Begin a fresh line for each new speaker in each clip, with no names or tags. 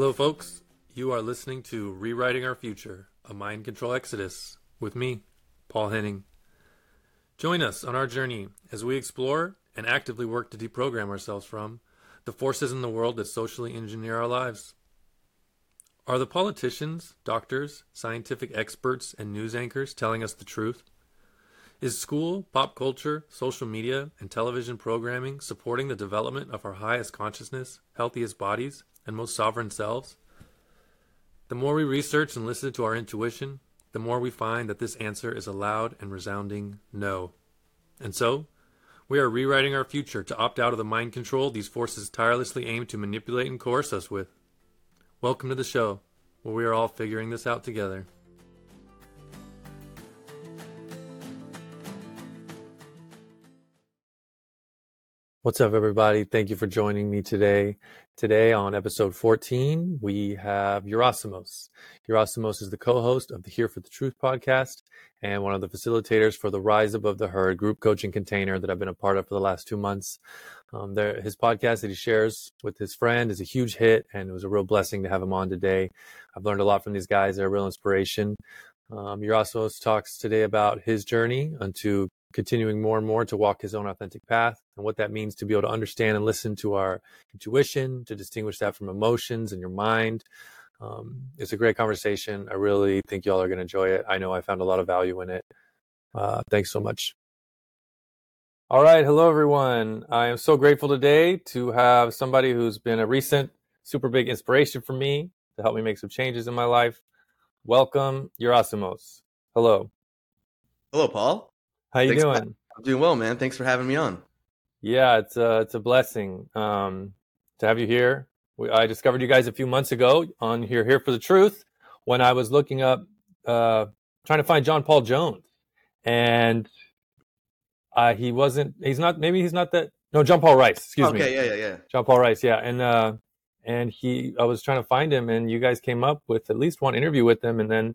Hello, folks. You are listening to Rewriting Our Future, a mind control exodus with me, Paul Henning. Join us on our journey as we explore and actively work to deprogram ourselves from the forces in the world that socially engineer our lives. Are the politicians, doctors, scientific experts, and news anchors telling us the truth? Is school, pop culture, social media, and television programming supporting the development of our highest consciousness, healthiest bodies, and most sovereign selves? The more we research and listen to our intuition, the more we find that this answer is a loud and resounding no. And so, we are rewriting our future to opt out of the mind control these forces tirelessly aim to manipulate and coerce us with. Welcome to the show, where we are all figuring this out together. What's up, everybody? Thank you for joining me today. Today, on episode 14, we have Yerasimos. Yerasimos is the co host of the Here for the Truth podcast and one of the facilitators for the Rise Above the Herd group coaching container that I've been a part of for the last two months. Um, there, his podcast that he shares with his friend is a huge hit, and it was a real blessing to have him on today. I've learned a lot from these guys, they're a real inspiration. Um, Yerasimos talks today about his journey into continuing more and more to walk his own authentic path and what that means to be able to understand and listen to our intuition, to distinguish that from emotions and your mind. Um, it's a great conversation. I really think y'all are going to enjoy it. I know I found a lot of value in it. Uh, thanks so much. All right. Hello, everyone. I am so grateful today to have somebody who's been a recent super big inspiration for me to help me make some changes in my life. Welcome, Yerasimos. Hello.
Hello, Paul.
How you
Thanks
doing?
For, I'm doing well, man. Thanks for having me on.
Yeah, it's a it's a blessing um, to have you here. We, I discovered you guys a few months ago on here here for the truth when I was looking up uh, trying to find John Paul Jones, and uh, he wasn't. He's not. Maybe he's not that. No, John Paul Rice. Excuse
okay,
me.
Okay, yeah, yeah, yeah.
John Paul Rice. Yeah, and uh, and he. I was trying to find him, and you guys came up with at least one interview with him, and then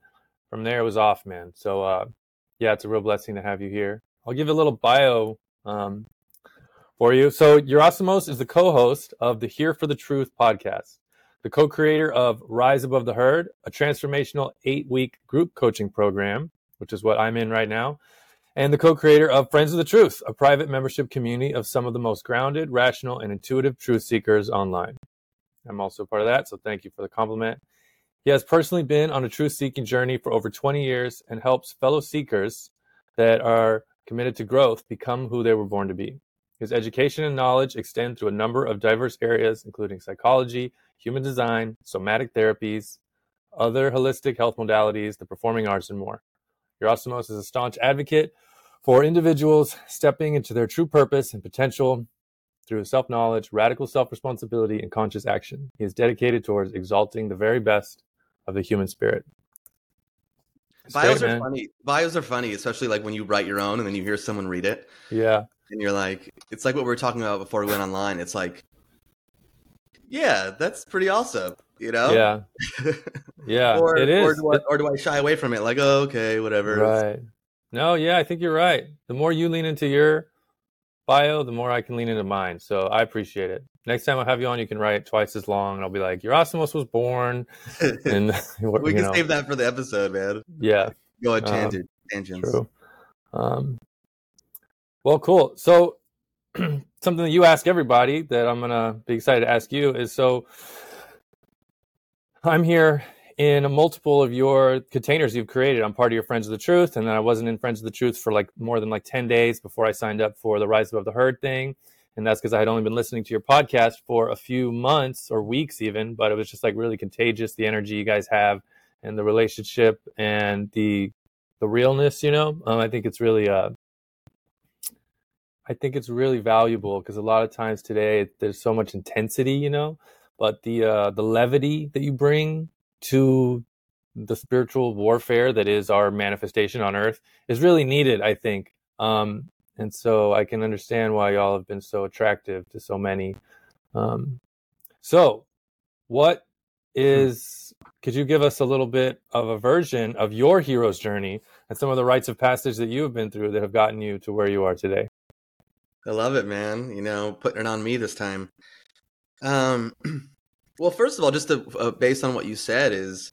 from there it was off, man. So uh, yeah, it's a real blessing to have you here. I'll give a little bio um, for you. So, Yerasimos is the co host of the Here for the Truth podcast, the co creator of Rise Above the Herd, a transformational eight week group coaching program, which is what I'm in right now, and the co creator of Friends of the Truth, a private membership community of some of the most grounded, rational, and intuitive truth seekers online. I'm also part of that, so thank you for the compliment. He has personally been on a truth seeking journey for over 20 years and helps fellow seekers that are committed to growth become who they were born to be. His education and knowledge extend through a number of diverse areas, including psychology, human design, somatic therapies, other holistic health modalities, the performing arts, and more. Yerasimos is a staunch advocate for individuals stepping into their true purpose and potential through self knowledge, radical self responsibility, and conscious action. He is dedicated towards exalting the very best of the human spirit.
It's bios great, are man. funny. Bios are funny, especially like when you write your own and then you hear someone read it.
Yeah.
And you're like, it's like what we were talking about before we went online. It's like, yeah, that's pretty awesome. You know?
Yeah. Yeah.
or,
it is.
Or do, I, or do I shy away from it? Like, oh, okay, whatever.
Right. No, yeah, I think you're right. The more you lean into your bio, the more I can lean into mine. So I appreciate it. Next time I have you on, you can write twice as long, and I'll be like, Yerasimos was born.
And we can know. save that for the episode, man.
Yeah.
Go ahead, tangent, um, tangents.
True. Um, well, cool. So something that you ask everybody that I'm gonna be excited to ask you is so I'm here in a multiple of your containers you've created. I'm part of your Friends of the Truth, and then I wasn't in Friends of the Truth for like more than like 10 days before I signed up for the Rise Above the Herd thing. And that's because I had only been listening to your podcast for a few months or weeks, even, but it was just like really contagious the energy you guys have and the relationship and the the realness, you know. Um, I think it's really uh, I think it's really valuable because a lot of times today there's so much intensity, you know, but the uh, the levity that you bring to the spiritual warfare that is our manifestation on earth is really needed, I think. Um, and so I can understand why y'all have been so attractive to so many. Um, so, what is, could you give us a little bit of a version of your hero's journey and some of the rites of passage that you have been through that have gotten you to where you are today?
I love it, man. You know, putting it on me this time. Um, Well, first of all, just to, uh, based on what you said, is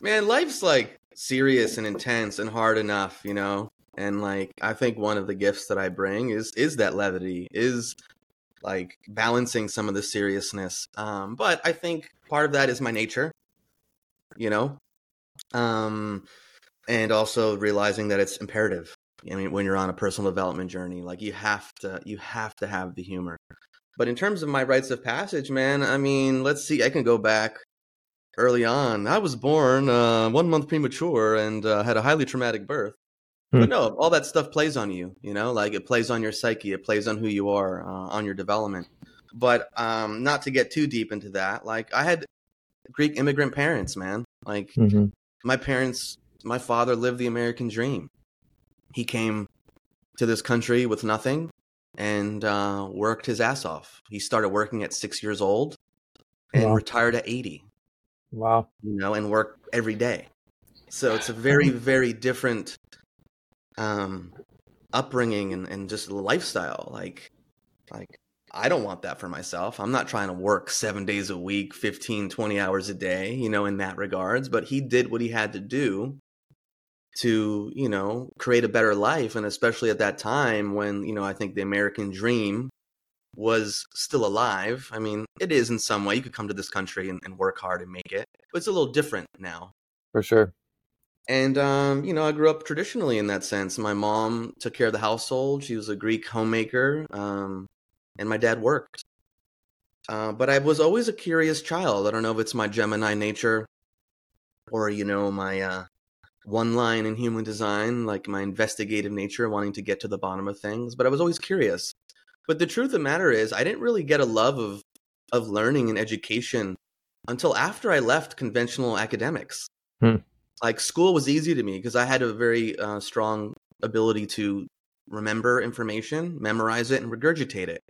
man, life's like serious and intense and hard enough, you know. And like, I think one of the gifts that I bring is is that levity, is like balancing some of the seriousness. Um, but I think part of that is my nature, you know, um, and also realizing that it's imperative. I mean, when you're on a personal development journey, like you have to you have to have the humor. But in terms of my rites of passage, man, I mean, let's see, I can go back early on. I was born uh, one month premature and uh, had a highly traumatic birth. Hmm. But no, all that stuff plays on you, you know, like it plays on your psyche, it plays on who you are, uh, on your development. But um, not to get too deep into that, like I had Greek immigrant parents, man. Like mm-hmm. my parents, my father lived the American dream. He came to this country with nothing and uh, worked his ass off. He started working at six years old and wow. retired at 80.
Wow.
You know, and worked every day. So it's a very, very different um, upbringing and, and just lifestyle. Like, like I don't want that for myself. I'm not trying to work seven days a week, 15, 20 hours a day, you know, in that regards. But he did what he had to do to you know create a better life and especially at that time when you know i think the american dream was still alive i mean it is in some way you could come to this country and, and work hard and make it but it's a little different now
for sure
and um, you know i grew up traditionally in that sense my mom took care of the household she was a greek homemaker um, and my dad worked uh, but i was always a curious child i don't know if it's my gemini nature or you know my uh, one line in human design, like my investigative nature, wanting to get to the bottom of things. But I was always curious. But the truth of the matter is, I didn't really get a love of of learning and education until after I left conventional academics. Hmm. Like school was easy to me because I had a very uh, strong ability to remember information, memorize it, and regurgitate it.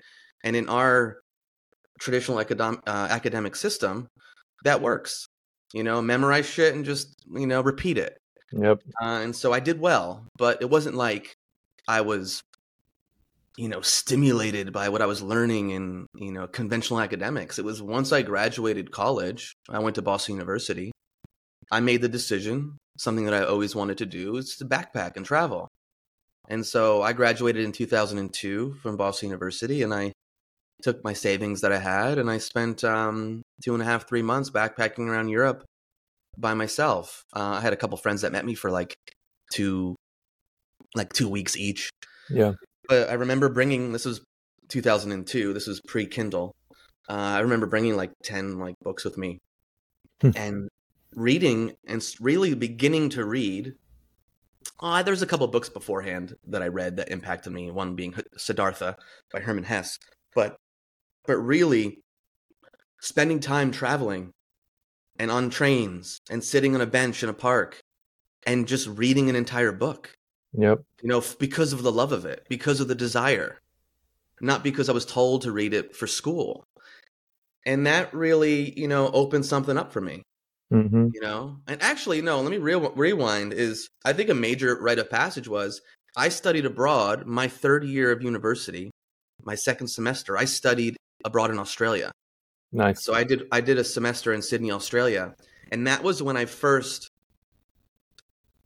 And in our traditional academic uh, academic system, that works. You know, memorize shit and just you know repeat it.
Yep.
Uh, and so I did well, but it wasn't like I was, you know, stimulated by what I was learning in, you know, conventional academics. It was once I graduated college, I went to Boston University. I made the decision, something that I always wanted to do, is to backpack and travel. And so I graduated in 2002 from Boston University, and I took my savings that I had, and I spent um, two and a half, three months backpacking around Europe by myself. Uh, I had a couple friends that met me for like two, like two weeks each.
Yeah.
But I remember bringing this was 2002. This was pre Kindle. Uh, I remember bringing like ten like books with me, hmm. and reading and really beginning to read. Uh, there's a couple books beforehand that I read that impacted me. One being Siddhartha by Hermann Hesse, but but really spending time traveling and on trains and sitting on a bench in a park and just reading an entire book.
Yep.
You know, because of the love of it, because of the desire, not because I was told to read it for school. And that really, you know, opened something up for me. Mm-hmm. You know, and actually, no, let me re- rewind. Is I think a major rite of passage was I studied abroad my third year of university, my second semester. I studied abroad in Australia.
Nice.
So I did I did a semester in Sydney, Australia, and that was when I first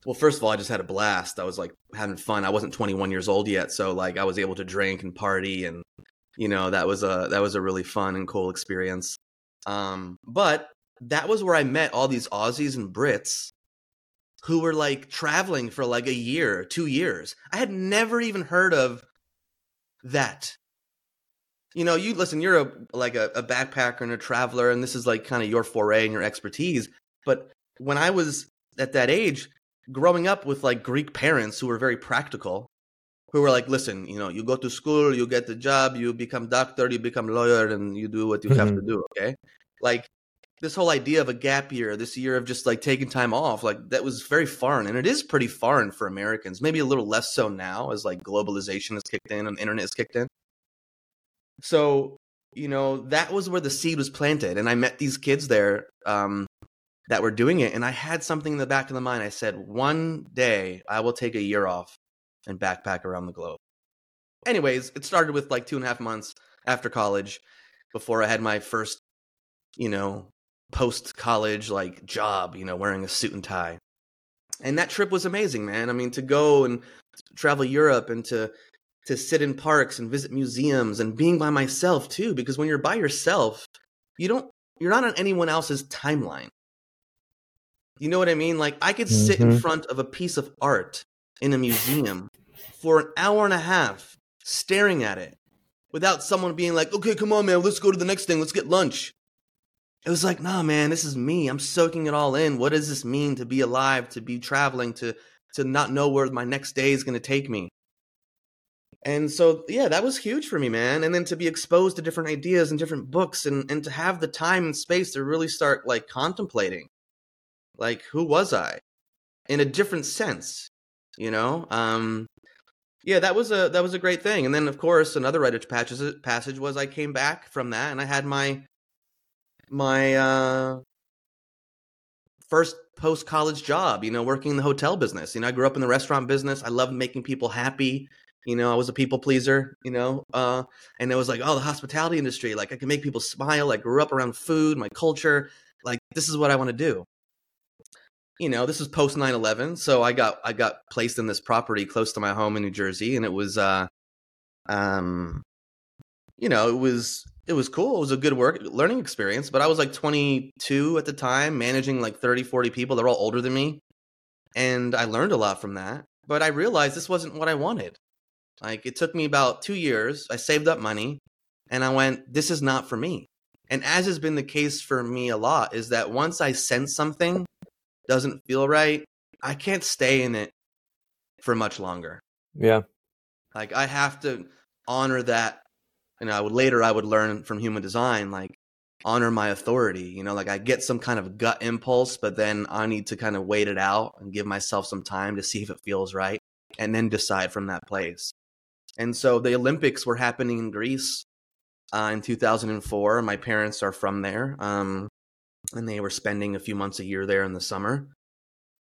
well, first of all, I just had a blast. I was like having fun. I wasn't 21 years old yet, so like I was able to drink and party and you know, that was a that was a really fun and cool experience. Um, but that was where I met all these Aussies and Brits who were like traveling for like a year, 2 years. I had never even heard of that you know, you listen, you're a like a, a backpacker and a traveler, and this is like kind of your foray and your expertise. But when I was at that age, growing up with like Greek parents who were very practical, who were like, listen, you know, you go to school, you get the job, you become doctor, you become lawyer, and you do what you mm-hmm. have to do. Okay, like this whole idea of a gap year, this year of just like taking time off, like that was very foreign, and it is pretty foreign for Americans. Maybe a little less so now as like globalization has kicked in and internet has kicked in. So, you know, that was where the seed was planted. And I met these kids there um, that were doing it. And I had something in the back of the mind. I said, one day I will take a year off and backpack around the globe. Anyways, it started with like two and a half months after college before I had my first you know, post college like job, you know, wearing a suit and tie. And that trip was amazing, man. I mean, to go and travel Europe and to to sit in parks and visit museums and being by myself too because when you're by yourself, you don't you're not on anyone else's timeline. You know what I mean? Like I could mm-hmm. sit in mm-hmm. front of a piece of art in a museum for an hour and a half staring at it without someone being like, "Okay, come on, man, let's go to the next thing. Let's get lunch." It was like, "Nah, man, this is me. I'm soaking it all in. What does this mean to be alive, to be traveling, to to not know where my next day is going to take me?" And so, yeah, that was huge for me, man. And then to be exposed to different ideas and different books and, and to have the time and space to really start like contemplating, like, who was I in a different sense, you know? Um, yeah, that was a, that was a great thing. And then of course, another of passage, passage was I came back from that and I had my, my, uh, first post college job, you know, working in the hotel business. You know, I grew up in the restaurant business. I loved making people happy. You know, I was a people pleaser, you know, uh, and it was like, oh, the hospitality industry, like I can make people smile. I grew up around food, my culture. Like, this is what I want to do. You know, this was post 9 11. So I got, I got placed in this property close to my home in New Jersey. And it was, uh, um, you know, it was, it was cool. It was a good work learning experience, but I was like 22 at the time, managing like 30, 40 people. They're all older than me. And I learned a lot from that. But I realized this wasn't what I wanted. Like it took me about two years. I saved up money and I went, this is not for me. And as has been the case for me a lot, is that once I sense something doesn't feel right, I can't stay in it for much longer.
Yeah.
Like I have to honor that. And I would later I would learn from human design, like honor my authority. You know, like I get some kind of gut impulse, but then I need to kind of wait it out and give myself some time to see if it feels right and then decide from that place. And so the Olympics were happening in Greece uh, in 2004. My parents are from there, um, and they were spending a few months a year there in the summer.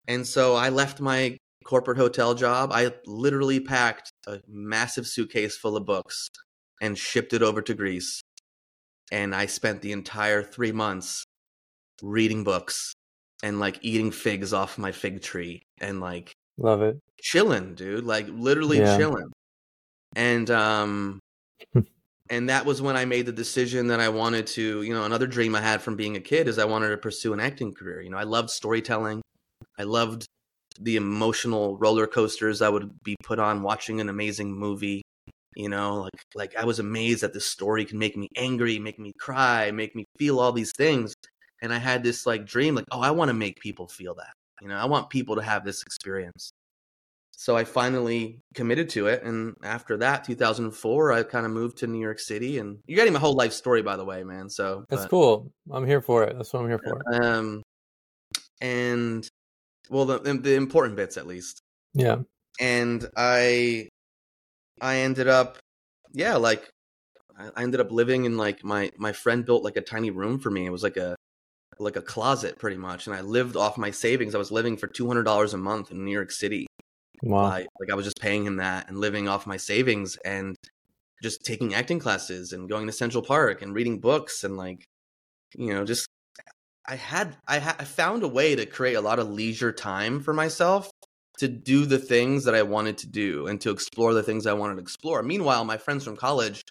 And so I left my corporate hotel job. I literally packed a massive suitcase full of books and shipped it over to Greece. And I spent the entire three months reading books and like eating figs off my fig tree and like
love it
chilling dude like literally yeah. chilling and um and that was when I made the decision that I wanted to, you know, another dream I had from being a kid is I wanted to pursue an acting career. You know, I loved storytelling. I loved the emotional roller coasters I would be put on watching an amazing movie. You know, like like I was amazed that this story can make me angry, make me cry, make me feel all these things. And I had this like dream, like, oh, I want to make people feel that. You know, I want people to have this experience so I finally committed to it. And after that, 2004, I kind of moved to New York City. And you're getting my whole life story, by the way, man. So
that's but, cool. I'm here for it. That's what I'm here for.
Um, and well, the the important bits at least.
Yeah.
And I, I ended up, yeah, like I ended up living in like my my friend built like a tiny room for me. It was like a like a closet pretty much, and I lived off my savings. I was living for two hundred dollars a month in New York City
Wow.
Uh, like I was just paying him that and living off my savings and just taking acting classes and going to Central Park and reading books and like, you know, just I had I, ha- I found a way to create a lot of leisure time for myself to do the things that I wanted to do and to explore the things I wanted to explore. Meanwhile, my friends from college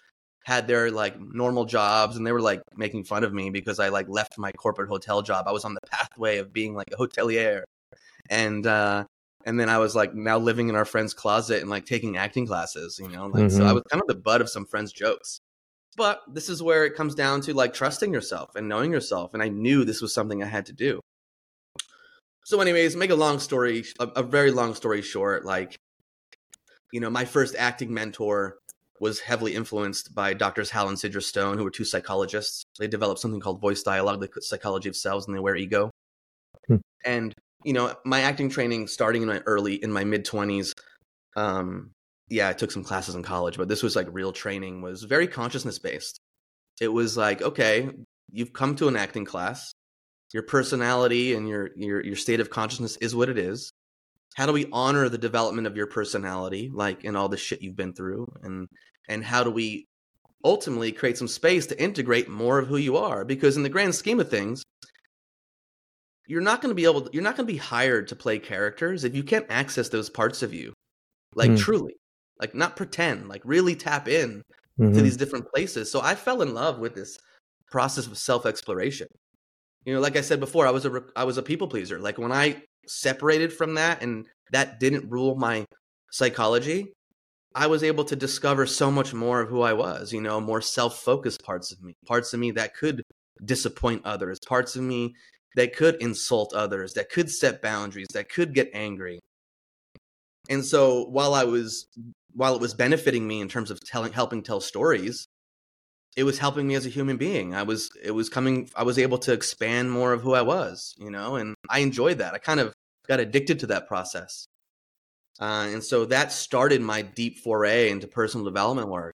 had their like normal jobs and they were like making fun of me because I like left my corporate hotel job. I was on the pathway of being like a hotelier. And uh and then I was like now living in our friend's closet and like taking acting classes, you know, like mm-hmm. so I mm-hmm. was kind of the butt of some friends' jokes. But this is where it comes down to like trusting yourself and knowing yourself, and I knew this was something I had to do. So, anyways, make a long story, a, a very long story short, like you know, my first acting mentor was heavily influenced by doctors Hal and Sidra Stone, who were two psychologists. They developed something called voice dialogue, the psychology of selves, and the aware ego. Hmm. And you know, my acting training starting in my early in my mid twenties. Um, yeah, I took some classes in college, but this was like real training. Was very consciousness based. It was like, okay, you've come to an acting class. Your personality and your your your state of consciousness is what it is. How do we honor the development of your personality, like in all the shit you've been through, and and how do we ultimately create some space to integrate more of who you are? Because in the grand scheme of things you're not going to be able to, you're not going to be hired to play characters if you can't access those parts of you. Like mm. truly. Like not pretend. Like really tap in mm-hmm. to these different places. So i fell in love with this process of self exploration you know like i said before i was a i was a people pleaser like when i separated from that and that didn't rule my psychology I was able to discover so much more of who I was, you know, more self focused parts of me, parts of me that could disappoint others, parts of me that could insult others, that could set boundaries, that could get angry. And so while I was, while it was benefiting me in terms of telling, helping tell stories, it was helping me as a human being. I was, it was coming, I was able to expand more of who I was, you know, and I enjoyed that. I kind of got addicted to that process. Uh, and so that started my deep foray into personal development work,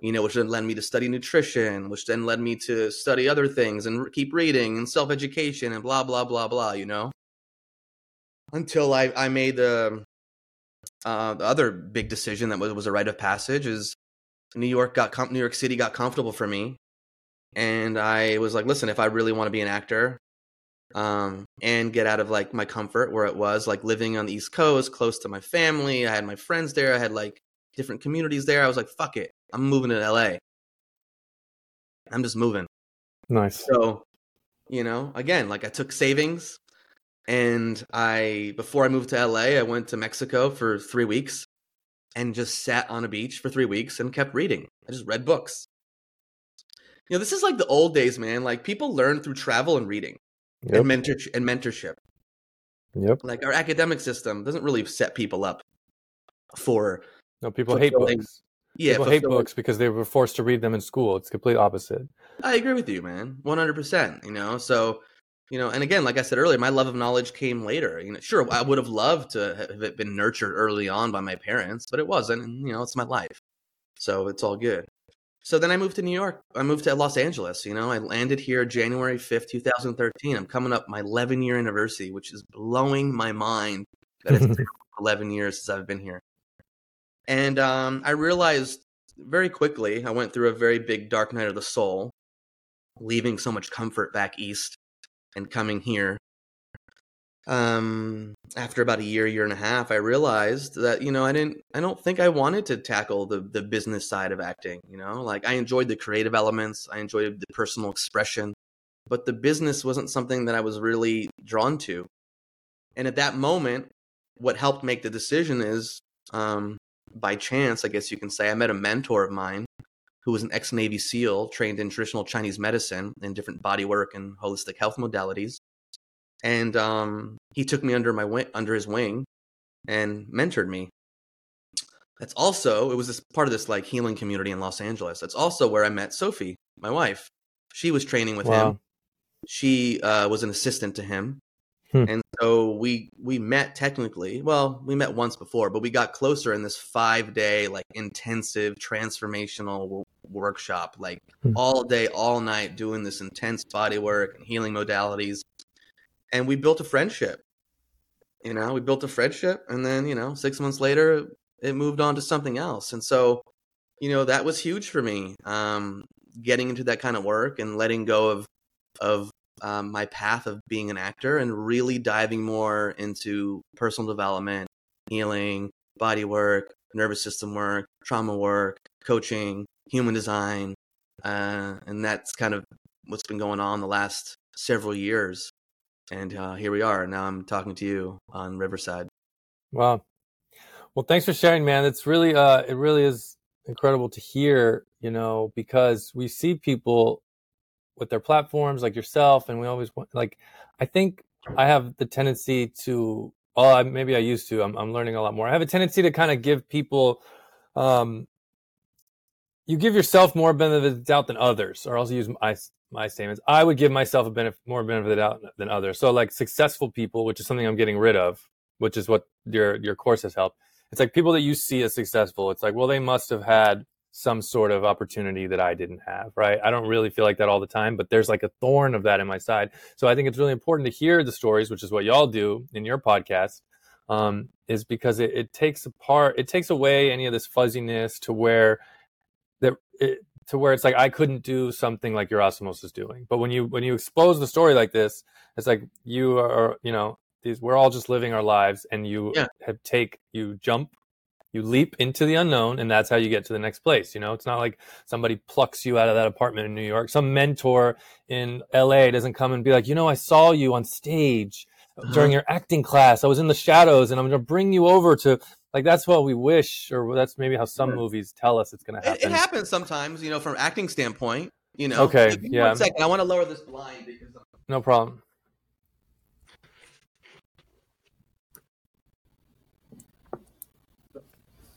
you know, which then led me to study nutrition, which then led me to study other things and keep reading and self education and blah, blah, blah, blah, you know, until I, I made the, uh, the other big decision that was, was a rite of passage is New York got, com- New York City got comfortable for me. And I was like, listen, if I really want to be an actor, um, and get out of like my comfort where it was like living on the East Coast, close to my family. I had my friends there. I had like different communities there. I was like, fuck it, I'm moving to LA. I'm just moving.
Nice.
So, you know, again, like I took savings and I, before I moved to LA, I went to Mexico for three weeks and just sat on a beach for three weeks and kept reading. I just read books. You know, this is like the old days, man. Like people learn through travel and reading yep. and mentor and mentorship.
Yep.
Like our academic system doesn't really set people up for.
No, people hate books. Yeah, people hate books because they were forced to read them in school. It's complete opposite.
I agree with you, man. One hundred percent. You know, so you know, and again, like I said earlier, my love of knowledge came later. You know, sure, I would have loved to have it been nurtured early on by my parents, but it wasn't. And you know, it's my life, so it's all good. So then I moved to New York. I moved to Los Angeles. You know, I landed here January 5th, 2013. I'm coming up my 11 year anniversary, which is blowing my mind that it's 11 years since I've been here. And um, I realized very quickly, I went through a very big dark night of the soul, leaving so much comfort back east and coming here um after about a year year and a half i realized that you know i didn't i don't think i wanted to tackle the the business side of acting you know? Like i enjoyed the creative elements i enjoyed the personal expression but the business wasn't something that i was really drawn to. And at that moment what helped make the decision is um by chance i guess you can say i met a mentor of mine who was an ex navy seal trained in traditional chinese medicine and different body work and holistic health modalities and um, he took me under my wing, under his wing, and mentored me. That's also it was this part of this like healing community in Los Angeles. That's also where I met Sophie, my wife. She was training with wow. him. She uh, was an assistant to him, hmm. and so we we met technically. Well, we met once before, but we got closer in this five day like intensive transformational workshop, like hmm. all day, all night, doing this intense body work and healing modalities and we built a friendship. You know, we built a friendship, and then you know, six months later, it moved on to something else. And so, you know, that was huge for me. Um, getting into that kind of work and letting go of of um, my path of being an actor and really diving more into personal development, healing, body work, nervous system work, trauma work, coaching, human design, uh, and that's kind of what's been going on the last several years and uh, here we are. Now I'm talking to you on Riverside.
Wow. Well, thanks for sharing, man. It's really, uh, it really is incredible to hear, you know, because we see people with their platforms like yourself, and we always want, like, I think I have the tendency to, oh, maybe I used to. I'm, I'm learning a lot more. I have a tendency to kind of give people, um, you give yourself more benefit of the doubt than others, or else use my my statements. I would give myself a benefit, more benefit of the doubt than others. So like successful people, which is something I'm getting rid of, which is what your your course has helped. It's like people that you see as successful. It's like, well, they must have had some sort of opportunity that I didn't have, right? I don't really feel like that all the time, but there's like a thorn of that in my side. So I think it's really important to hear the stories, which is what y'all do in your podcast, um, is because it, it takes apart, it takes away any of this fuzziness to where it, to where it's like I couldn't do something like Yerasimos is doing. But when you when you expose the story like this, it's like you are you know these we're all just living our lives, and you
Yeah.
have take you jump. You leap into the unknown, and that's how you get to the next place. You know, it's not like somebody plucks you out of that apartment in New York. Some mentor in LA doesn't come and be like, you know, I saw you on stage during uh-huh. your acting class. I was in the shadows, and I'm going to bring you over to like that's what we wish, or that's maybe how some movies tell us it's going to happen.
it happens sometimes, you know, from acting standpoint. You know.
Okay,
me
yeah.
One second, I want to lower this blind because
No problem.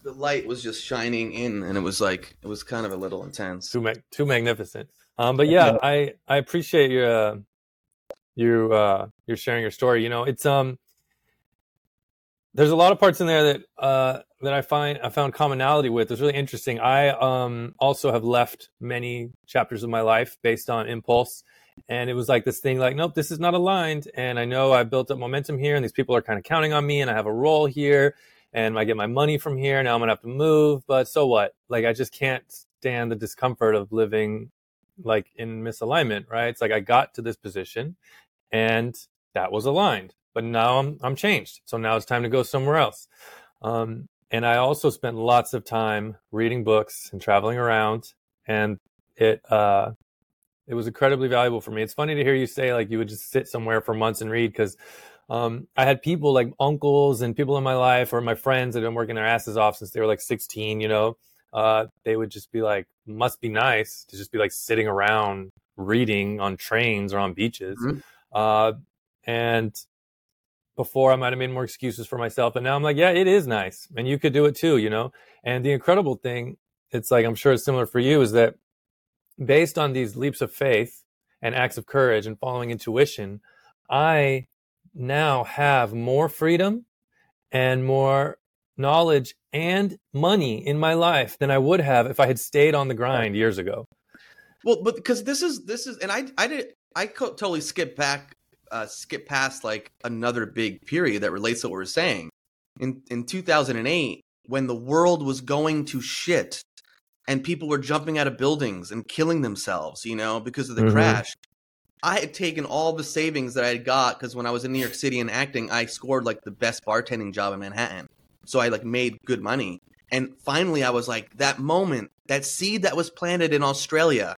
the light was just shining in, and it was like it was kind of a little intense.
Too mag- too magnificent. Um, but yeah,
Yeah.
I I appreciate your uh, you uh, you're sharing your story. You know, it's um there's a lot of parts in there that uh that I find I found commonality with. It's really interesting. I um also have left many chapters of my life based on impulse. And it was like this thing like, nope, this is not aligned. And I know I built up momentum here and these people are kind of counting on me and I have a role here and I get my money from here. Now I'm gonna have to move, but so what? Like I just can't stand the discomfort of living like in misalignment, right? It's like I got to this position and that was aligned, but now I'm I'm changed. So now it's time to go somewhere else. Um, and I also spent lots of time reading books and traveling around, and it uh, it was incredibly valuable for me. It's funny to hear you say like you would just sit somewhere for months and read because um, I had people like uncles and people in my life or my friends that have been working their asses off since they were like 16. You know, uh, they would just be like, "Must be nice to just be like sitting around reading on trains or on beaches."
Mhm.
Uh, and before I might have made more excuses for myself, And now I'm like, yeah, it is nice, and you could do it too, you know. And the incredible thing, it's like I'm sure it's similar for you, is that based on these leaps of faith and acts of courage and following intuition, I now have more freedom and more knowledge and money in my life than I would have if I had stayed on the grind years ago.
Well, but because this is this is, and I I did I totally skip back, uh, skip past like another big period that relates to what we're saying. In in 2008, when the world was going to shit, and people were jumping out of buildings and killing themselves, you know, because of the
Mhm.
crash. I had taken all the savings that I had got because when I was in New York City and acting, I scored like the best bartending job in Manhattan. So I like made good money. And finally, I was like, that moment, that seed that was planted in Australia,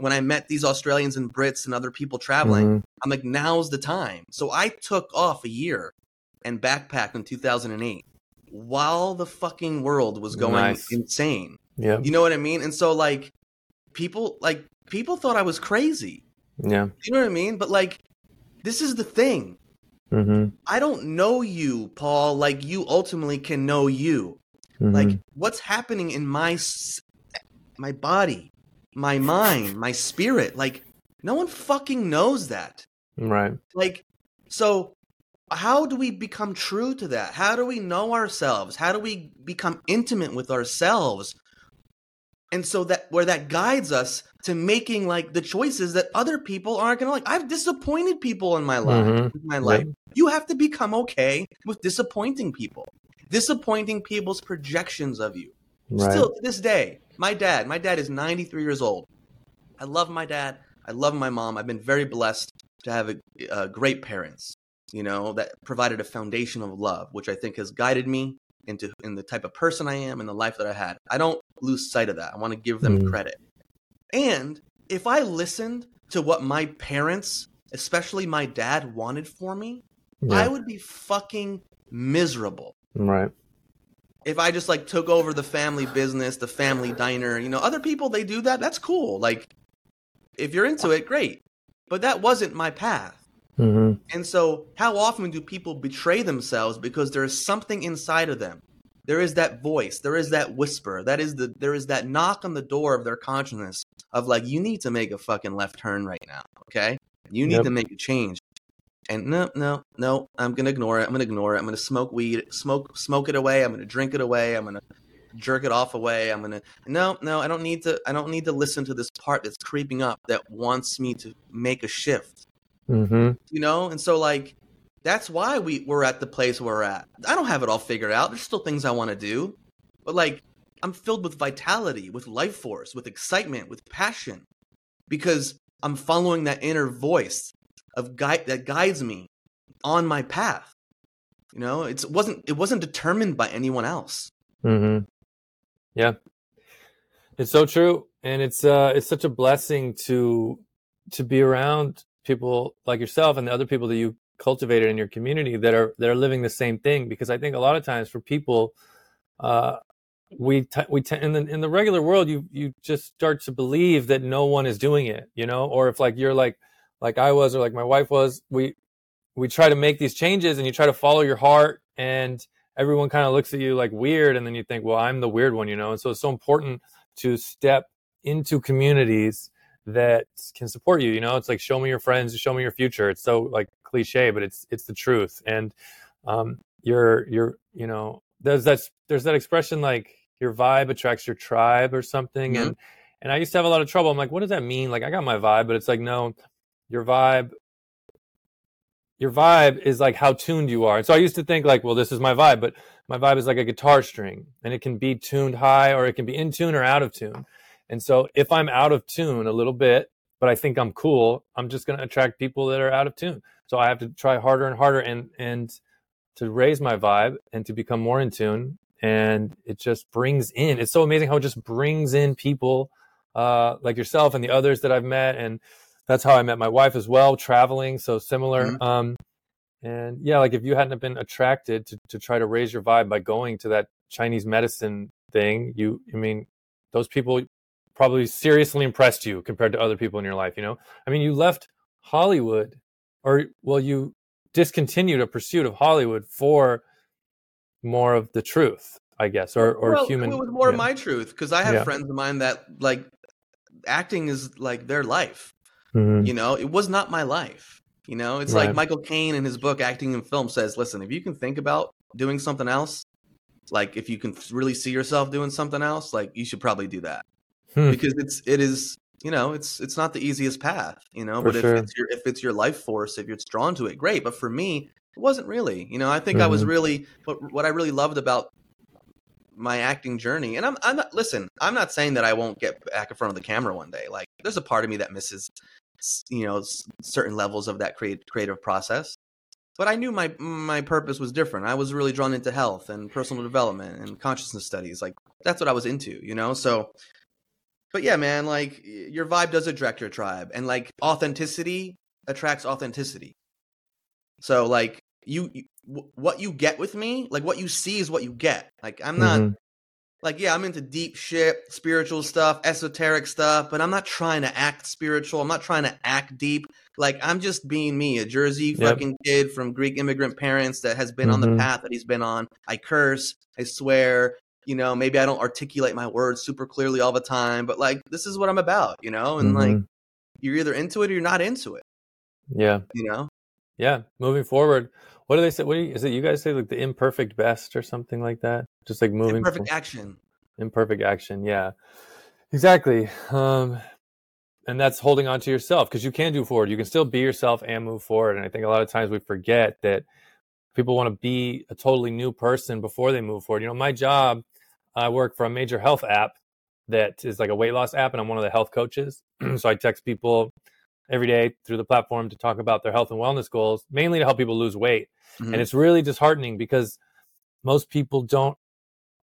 when I met these Australians and Brits and other people traveling,
Mhm.
I'm like, now's the time. So I took off a year and backpacked in 2008 while the fucking world was going
Nice.
insane.
Yeah,
You know what I mean? And so like people like people thought I was crazy.
yeah,
You know what I mean? But like this is the thing.
hmm
I don't know you, Paul, like you ultimately can know you. Like what's happening in my my body, my mind, my spirit, like no one fucking knows that.
right,
Like so how do we become true to that? How do we know ourselves? How do we become intimate with ourselves? And so that where that guides us to making like the choices that other people aren't gonna like. I've disappointed people in my life.
Mhm.
In my life, you have to become okay with disappointing people, disappointing people's projections of you.
right,
Still to this day, my dad, my dad is 93 years old. I love my dad. I love my mom. I've been very blessed to have a, uh, great parents, you know, that provided a foundation of love, which I think has guided me into in the type of person I am and the life that I had. I don't lose sight of that. I want to give them
Mm.
credit. And if I listened to what my parents, especially my dad, wanted for me, I would be fucking miserable
right,
if I just like took over the family business, the family diner, you know, other people they do that. That's cool. Like if you're into it, great. But that wasn't my path.
hmm
And so, how often do people betray themselves because there is something inside of them? There is that voice, there is that whisper, that is the there is that knock on the door of their consciousness of like you need to make a fucking left turn right now, okay? You need
Yep.
to make a change. And no, no, no, I'm gonna ignore it. I'm gonna ignore it. I'm gonna smoke weed, smoke smoke it away. I'm gonna drink it away. I'm gonna jerk it off away. I'm gonna no, no. I don't need to. I don't need to listen to this part that's creeping up that wants me to make a shift
Mm-hmm.
you know and so like that's why we we're at the place we're at i don't have it all figured out there's still things i want to do but like I'm filled with vitality, with life force, with excitement, with passion because I'm following that inner voice of guide that guides me on my path. You know, it wasn't it wasn't determined by anyone else.
Mm-hmm. Yeah, it's so true, and it's uh, it's such a blessing to to be around people like yourself and the other people that you cultivated in your community that are that are living the same thing. Because I think a lot of times for people, uh, we t- we t- in the in the regular world, you you just start to believe that no one is doing it, you know, or if like you're like like I was or like my wife was, we we try to make these changes and you try to follow your heart and everyone kind of looks at you like weird and then you think well i'm the weird one you know? And so it's so important to step into communities that can support you you know? It's like show me your friends show me your future. It's so like cliche but it's it's the truth. And um you're you're you know there's that there's that expression like your vibe attracts your tribe or something. Mm-hmm. and and i used to have a lot of trouble. I'm like what does that mean? Like i got my vibe but it's like no your vibe your vibe is like how tuned you are. And so I used to think like, well, this is my vibe, but my vibe is like a guitar string and it can be tuned high or it can be in tune or out of tune. And so if I'm out of tune a little bit, but I think I'm cool, I'm just going to attract people that are out of tune. So I have to try harder and harder and and to raise my vibe and to become more in tune and it just brings in it's so amazing how it just brings in people uh, like yourself and the others that I've met and that's how I met my wife as well, traveling. So similar. Mm-hmm. Um, and yeah, like if you hadn't been attracted to, to try to raise your vibe by going to that Chinese medicine thing, you, I mean, those people probably seriously impressed you compared to other people in your life. You know, I mean, you left Hollywood or, well, you discontinued a pursuit of Hollywood for more of the truth, I guess, or, or
well,
human.
It was more of my truth because I have yeah. friends of mine that like acting is like their life. Mm-hmm. You know, it was not my life. You know, it's right. like Michael Caine in his book Acting in Film says, listen, if you can think about doing something else, like if you can really see yourself doing something else, like you should probably do that. Hmm. Because it's it is you know it's it's not the easiest path you know for but sure. if it's your if it's your life force if you're drawn to it great but for me it wasn't really you know i think mm-hmm. i was mm-hmm. really what, what i really loved about my acting journey and i'm i'm not listen i'm not saying that i won't get back in front of the camera one day like there's a part of me that misses you know certain levels of that create, creative process but i knew my my purpose was different. I was really drawn into health and personal development and consciousness studies like that's what i was into you know? So but yeah man like your vibe does attract your tribe and like authenticity attracts authenticity. So like you, you what you get with me like what you see is what you get. Like i'm not mm-hmm like yeah i'm into deep shit spiritual stuff esoteric stuff but i'm not trying to act spiritual i'm not trying to act deep like i'm just being me a jersey yep. fucking kid from greek immigrant parents that has been mm-hmm. on the mm-hmm. path that he's been on i curse i swear you know maybe i don't articulate my words super clearly all the time but like this is what i'm about you know and mm-hmm. like you're either into it or you're not into it
yeah
you know
yeah moving forward what do they say? What do you, is it? You guys say like the imperfect best or something like that? Just like moving.
Imperfect from, action.
Imperfect action. Yeah, exactly. Um, and that's holding on to yourself because you can do forward. You can still be yourself and move forward. And I think a lot of times we forget that people want to be a totally new person before they move forward. You know, my job, I work for a major health app that is like a weight loss app, and I'm one of the health coaches. so I text people every day through the platform to talk about their health and wellness goals, mainly to help people lose weight. Mm-hmm. And it's really disheartening because most people don't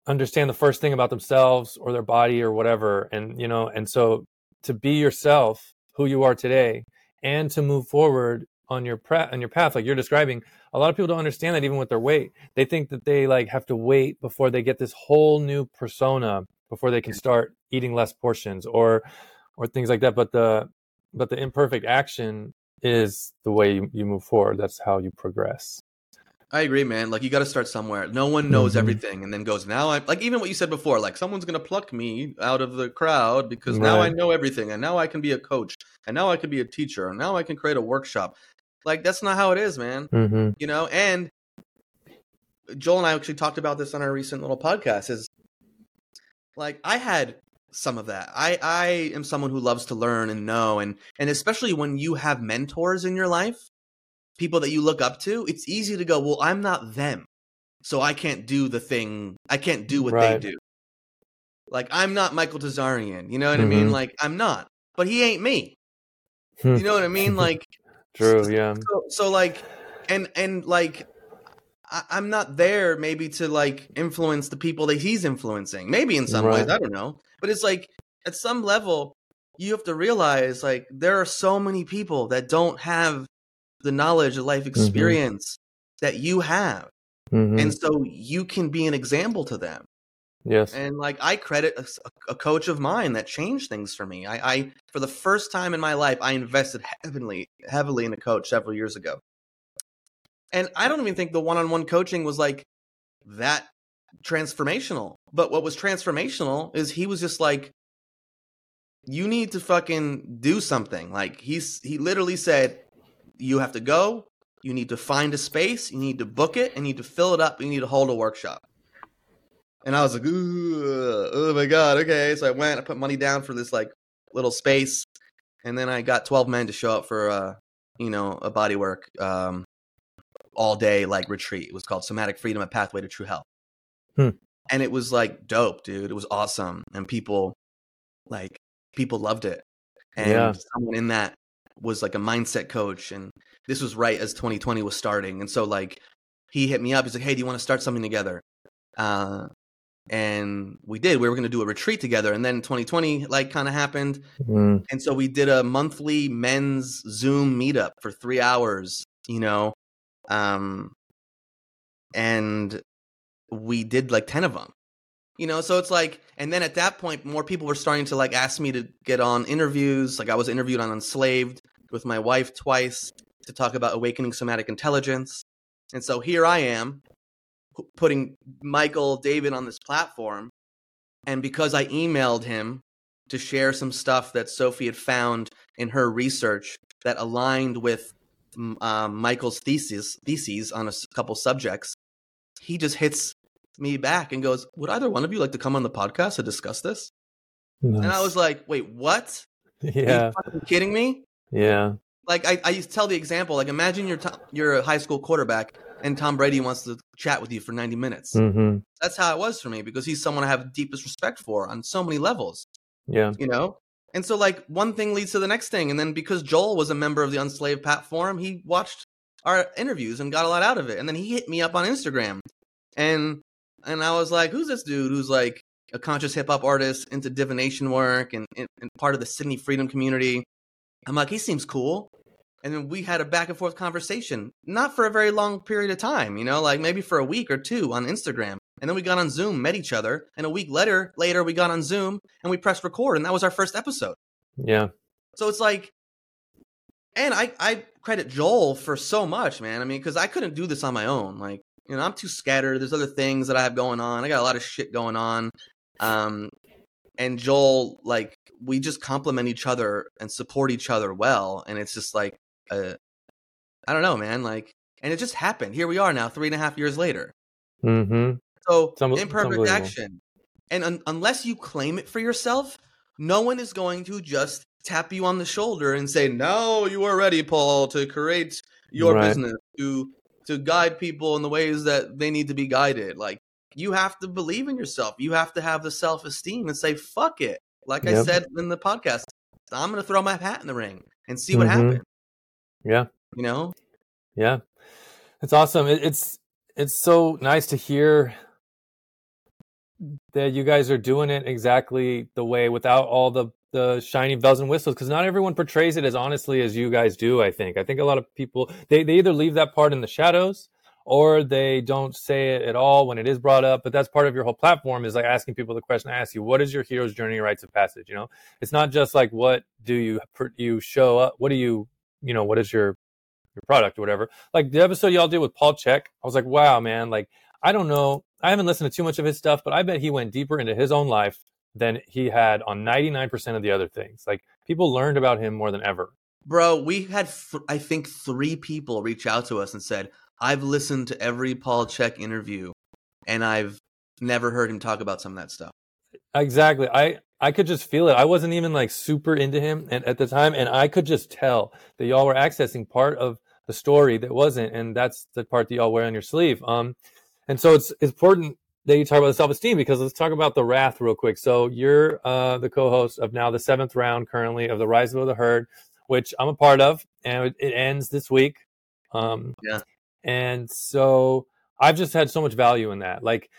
understand the first thing about themselves or their body or whatever. And, you know, and so to be yourself, who you are today, and to move forward on your pre- on your path like you're describing a lot of people don't understand that even with their weight. They think that they like have to wait before they get this whole new persona before they can mm. start eating less portions or or things like that. But the but the imperfect action is the way you, you move forward. That's how you progress
I agree, man. Like you got to start somewhere. No one knows mm-hmm. everything, and then goes now. I like even what you said before. Like someone's gonna pluck me out of the crowd because right. now I know everything, and now I can be a coach, and now I can be a teacher, and now I can create a workshop. Like that's not how it is, man. Mm-hmm. You know. And Joel and I actually talked about this on our recent little podcast. Is like I had some of that. I I am someone who loves to learn and know, and and especially when you have mentors in your life people that you look up to, it's easy to go, well, I'm not them. So I can't do the thing. I can't do what right. they do. Like I'm not Michael Tsarion. You know what I mean?
Mhm.
Like I'm not. But he ain't me.
Hmm.
You know what I mean? Like
True. Yeah.
so, so like and and like I, i'm not there maybe to like influence the people that he's influencing maybe in some ways i don't know but it's like at some level you have to realize like there are so many people that don't have the knowledge the life experience that you have
Mhm.
and so you can be an example to them
yes.
and like I credit a, a coach of mine that changed things for me. I, I for the first time in my life, I invested heavily, heavily in a coach several years ago. And I don't even think the one-on-one coaching was like that transformational. But what was transformational is he was just like, "You need to fucking do something." Like he's he literally said, "You have to go. You need to find a space. You need to book it. And you need to fill it up. You need to hold a workshop." And I was like, Ooh, oh my God, okay. So I went, I put money down for this like little space. And then I got 12 men to show up for, uh, you know, a bodywork um, all day like retreat. It was called Somatic Freedom, a Pathway to True Health.
Hmm.
And it was like dope, dude. It was awesome. And people, like, people loved it. And
Yeah.
someone in that was like a mindset coach. And this was right as 2020 was starting. And so, like, he hit me up. He's like, hey, do you want to start something together? Uh, and we did. We were going to do a retreat together, and then 2020 like kind of happened,
Mm.
and so we did a monthly men's Zoom meetup for three hours. You know, um, and we did like 10 of them. You know, so it's like, and then at that point, more people were starting to like ask me to get on interviews. Like I was interviewed on Unslaved with my wife twice to talk about awakening somatic intelligence. And so here I am putting Michael David on this platform. And because I emailed him to share some stuff that Sophie had found in her research that aligned with um, Michael's thesis theses on a couple subjects, he just hits me back and goes, "Would either one of you like to come on the podcast to discuss this?" And I was like, "Wait, what? Are
yeah.
kidding me?"
Yeah.
Like I, I used to tell the example, like imagine you're to- you're a high school quarterback and Tom Brady wants to chat with you for 90 minutes.
hmm
That's how it was for me because he's someone I have the deepest respect for on so many levels,
Yeah.
you know? And so like one thing leads to the next thing and then because Joel was a member of the Unslaved platform, he watched our interviews and got a lot out of it. And then he hit me up on Instagram. And and I was like, who's this dude who's like a conscious hip hop artist into divination work and, and, and part of the Sydney Freedom community? I'm like, he seems cool. And then we had a back and forth conversation, not for a very long period of time, you know, like maybe for a week or two on Instagram. And then we got on Zoom, met each other, and a week later, later we got on Zoom and we pressed record, and that was our first episode.
Yeah.
So it's like, and I I credit Joel for so much, man. I mean, because I couldn't do this on my own. Like, you know, I'm too scattered. There's other things that I have going on. I got a lot of shit going on. Um, and Joel, like, we just complement each other and support each other well. And it's just like, uh, I don't know, man. Like, and it just happened. Here we are now, three and a half years later.
hmm
So
It's
imperfect action, and un- unless you claim it for yourself, no one is going to just tap you on the shoulder and say, "No, you are ready, Paul, to create your
Right.
business to to guide people in the ways that they need to be guided." Like you have to believe in yourself. You have to have the self esteem and say, "Fuck it." Like I said in the podcast, I'm going to throw my hat in the ring and see what
Mhm.
happens.
Yeah.
You know?
Yeah. It's awesome. It, it's it's so nice to hear that you guys are doing it exactly the way without all the the shiny bells and whistles because not everyone portrays it as honestly as you guys do i think. I think a lot of people they, they either leave that part in the shadows or they don't say it at all when it is brought up but that's part of your whole platform is like asking people the question i ask you what is your hero's journey rites of passage? You know? It's not just like what do you you show up what do you you know what is your your product or whatever. Like the episode y'all did with Paul Chek i was like wow man. Like i don't know i haven't listened to too much of his stuff but i bet he went deeper into his own life than he had on 99% of the other things. Like people learned about him more than ever.
Bro, we had, th- I think, three people reach out to us and said, I've listened to every Paul Chek interview and I've never heard him talk about some of that stuff.
exactly. I i could just feel it. I wasn't even like super into him and, at the time and i could just tell that y'all were accessing part of the story that wasn't and that's the part that y'all wear on your sleeve. Um and so it's, it's important that you talk about the self esteem because let's talk about the wrath real quick. So you're uh, the co-host of now the seventh round currently of the Rise Above the Herd, which I'm a part of, and it, ends this week. Um,
Yeah.
And so I've just had so much value in that. Like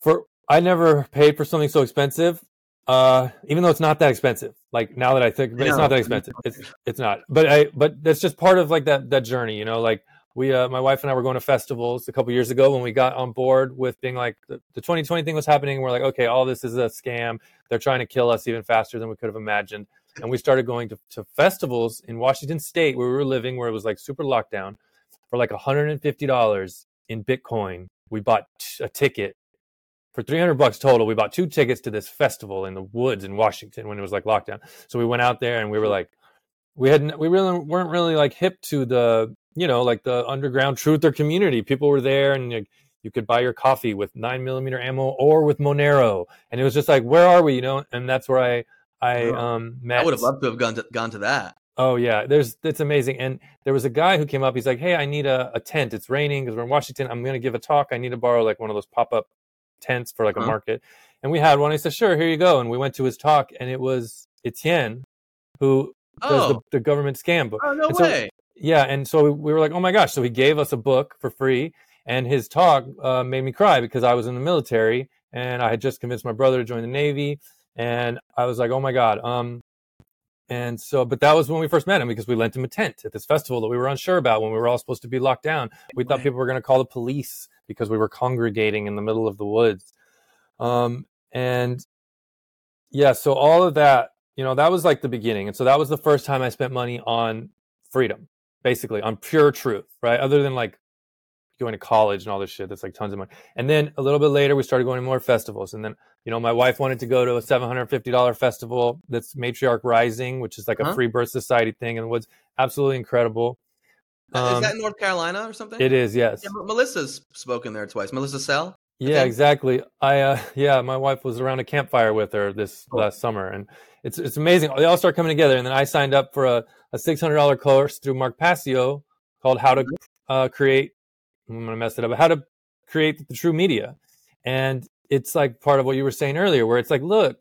for I never paid for something so expensive. Uh, even though it's not that expensive. Like now that I think
I
it's not that expensive. It's it's not. But I but that's just part of like that that journey, you know, like we uh, my wife and I were going to festivals a couple years ago when we got on board with being like the, the 2020 thing was happening. And we're like, okay, all this is a scam. They're trying to kill us even faster than we could have imagined. And we started going to, to festivals in Washington State where we were living, where it was like super lockdown, for like $150 in Bitcoin. We bought t- a ticket for 300 bucks total. We bought two tickets to this festival in the woods in Washington when it was like lockdown. So we went out there and we were like, we hadn't, we really weren't really like hip to the, you know, like the underground truther community. People were there and like, you could buy your coffee with nine millimeter ammo or with Monero. And it was just like, where are we? You know, and that's where I, I
Oh,
um, met.
I would have loved to have gone to gone to that.
Oh yeah, there's it's amazing. And there was a guy who came up. He's like, "Hey, I need a, a tent. It's raining because we're in Washington. I'm going to give a talk. I need to borrow like one of those pop up tents for like a
Uh-huh.
market." And we had one. I said, "Sure, here you go." And we went to his talk, and it was Etienne, who does the,
Oh,
the government scam book.
oh no
and
way!
Yeah, and so we, we were like, "Oh my gosh!" So he gave us a book for free, and his talk uh, made me cry because I was in the military and I had just convinced my brother to join the Navy, and I was like, "Oh my god!" Um, and so, but that was when we first met him because we lent him a tent at this festival that we were unsure about when we were all supposed to be locked down. We thought people were going to call the police because we were congregating in the middle of the woods. Um, and yeah, so all of that, you know, that was like the beginning. And so that was the first time I spent money on freedom, basically on pure truth, right? Other than like going to college and all this shit. That's like tons of money. And then a little bit later, we started going to more festivals. And then, you know, my wife wanted to go to a $750 festival that's Matriarch Rising, which is like a
Huh?
free birth society thing and woods. Absolutely incredible.
Is
Um,
that North Carolina or something?
It is, yes.
Yeah, Melissa's spoken there twice. Melissa Sell.
Yeah, exactly. I uh yeah, my wife was around a campfire with her this
Cool.
last summer and it's it's amazing. They all start coming together and then I signed up for a, a six hundred dollar course through Mark Passio called How to uh create I'm gonna mess it up, how to create the true media. And it's like part of what you were saying earlier, where it's like, look,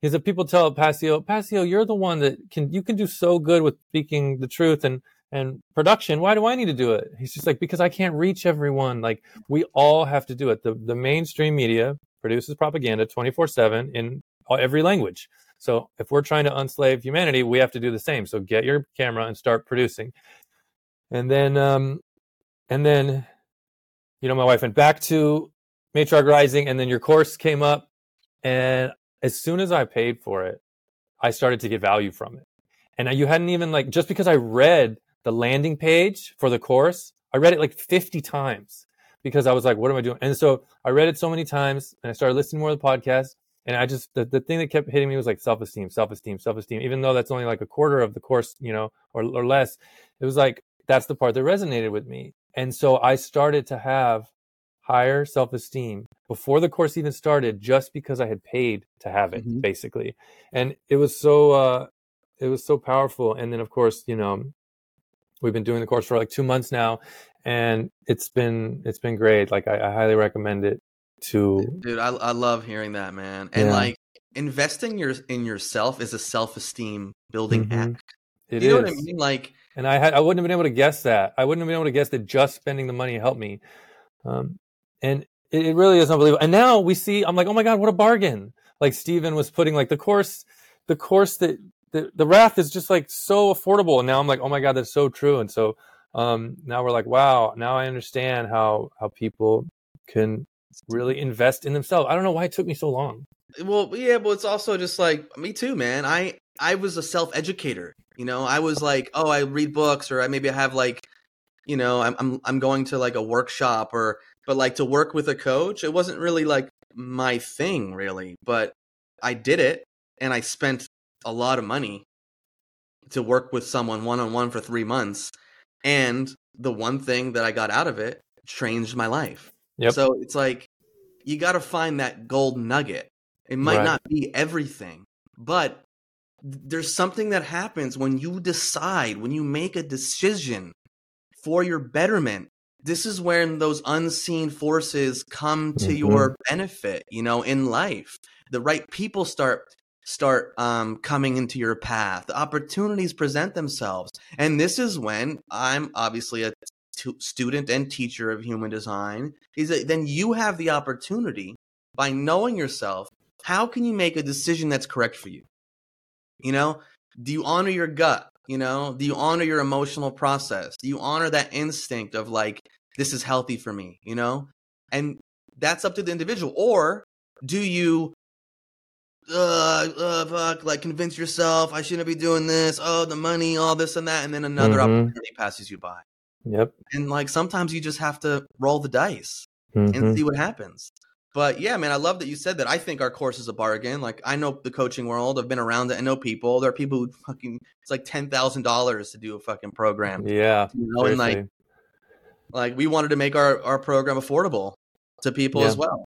because if people tell Passio, Passio, you're the one that can you can do so good with speaking the truth and and production. Why do I need to do it? He's just like, because I can't reach everyone. Like we all have to do it. The the mainstream media produces propaganda 24/7 in every language. So if we're trying to unslave humanity, we have to do the same. So get your camera and start producing. And then um and then you know my wife went back to Matriarch Rising and then your course came up and as soon as I paid for it, I started to get value from it. And you hadn't even like just because I read the landing page for the course, I read it like 50 times because I was like, what am I doing? And so I read it so many times and I started listening more to the podcast. And I just, the, the thing that kept hitting me was like self esteem, self esteem, self esteem, even though that's only like a quarter of the course, you know, or, or less. It was like, that's the part that resonated with me. And so I started to have higher self esteem before the course even started just because I had paid to have it,
Mhm.
basically. And it was so, uh, it was so powerful. And then, of course, you know, we've been doing the course for like two months now, and it's been it's been great. Like I, I highly recommend it to.
Dude, I I love hearing that, man. And
Yeah.
like investing your in yourself is a self esteem building
Mhm.
act.
It
you know what I mean? Like
and I had I wouldn't have been able to guess that. I wouldn't have been able to guess that just spending the money helped me. Um, and it, it really is unbelievable. And now we see, I'm like, oh my god, what a bargain! Like Steven was putting like the course, the course that the the Wrath is just like so affordable. And now I'm like, oh my god, that's so true. And so um, now we're like, wow, now I understand how how people can really invest in themselves. I don't know why it took me so long.
Well, yeah, but it's also just like me too, man. I I was a self educator. You know, I was like, oh, I read books, or I maybe I have like, you know, I'm I'm I'm going to like a workshop, or but like to work with a coach, it wasn't really like my thing, really. But I did it, and I spent a lot of money to work with someone one on one for three months, and the one thing that I got out of it changed my life.
Yep.
So it's like you got to find that gold nugget. It might
Right.
not be everything, but there's something that happens when you decide, when you make a decision for your betterment this is when those unseen forces come to
Mhm.
your benefit, you know, in life. The right people start start um, coming into your path. The opportunities present themselves. And this is when I'm obviously a t- student and teacher of human design. Is that then you have the opportunity by knowing yourself, how can you make a decision that's correct for you? You know, do you honor your gut? You know, do you honor your emotional process? Do you honor that instinct of like, this is healthy for me, you know? And that's up to the individual. Or do you, uh, uh, fuck, like convince yourself I shouldn't be doing this, oh, the money, all this and that, and then another
Mhm.
opportunity passes you by.
Yep.
And like sometimes you just have to roll the dice and
Mhm.
see what happens. But yeah, man, I love that you said that. I think our course is a bargain. Like I know the coaching world. I've been around it. I know people. There are people who fucking it's like ten thousand dollars to do a fucking program.
Yeah.
You know, and like like we wanted to make our our program affordable to people
Yeah.
as well.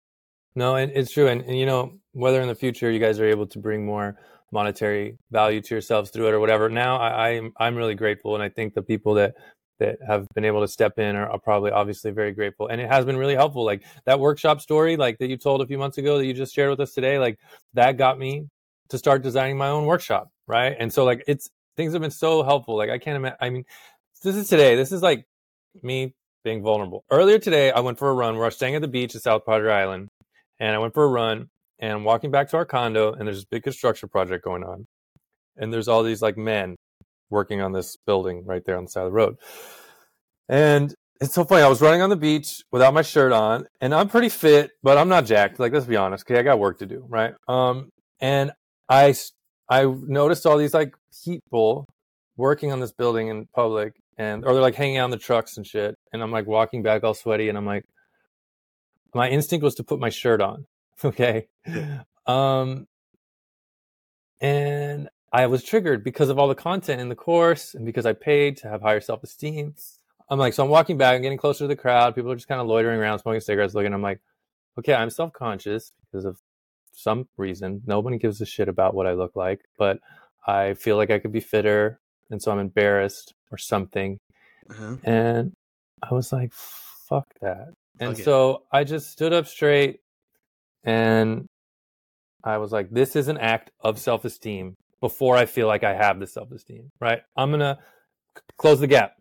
No, and it's true. And, and you know, whether in the future you guys are able to bring more monetary value to yourselves through it or whatever, now I, I'm I'm really grateful, and I think the people that that have been able to step in are, are probably obviously very grateful, and it has been really helpful. Like that workshop story, like that you told a few months ago that you just shared with us today, like that got me to start designing my own workshop, right? And so like it's things have been so helpful. Like I can't imagine. I mean, this is today. This is like me being vulnerable. Earlier today, I went for a run. We We're staying at the beach at South Padre Island, and I went for a run. And I'm walking back to our condo, and there's this big construction project going on, and there's all these like men working on this building right there on the side of the road. And it's so funny. I was running on the beach without my shirt on, and I'm pretty fit, but I'm not jacked. Like, let's be honest. Okay, I got work to do, right? Um, and I noticed all these like people working on this building in public, and or they're like hanging out in the trucks and shit. And I'm like walking back all sweaty, and I'm like, my instinct was to put my shirt on. Okay. Um, and I was triggered because of all the content in the course and because I paid to have higher self esteem. I'm like, so I'm walking back and getting closer to the crowd. People are just kind of loitering around, smoking cigarettes, looking. I'm like, okay, I'm self conscious because of some reason. Nobody gives a shit about what I look like, but I feel like I could be fitter. And so I'm embarrassed or something.
Uh-huh.
And I was like, fuck that. And
it.
so I just stood up straight and I was like, this is an act of self esteem before I feel like I have the self esteem, right? I'm to close the gap.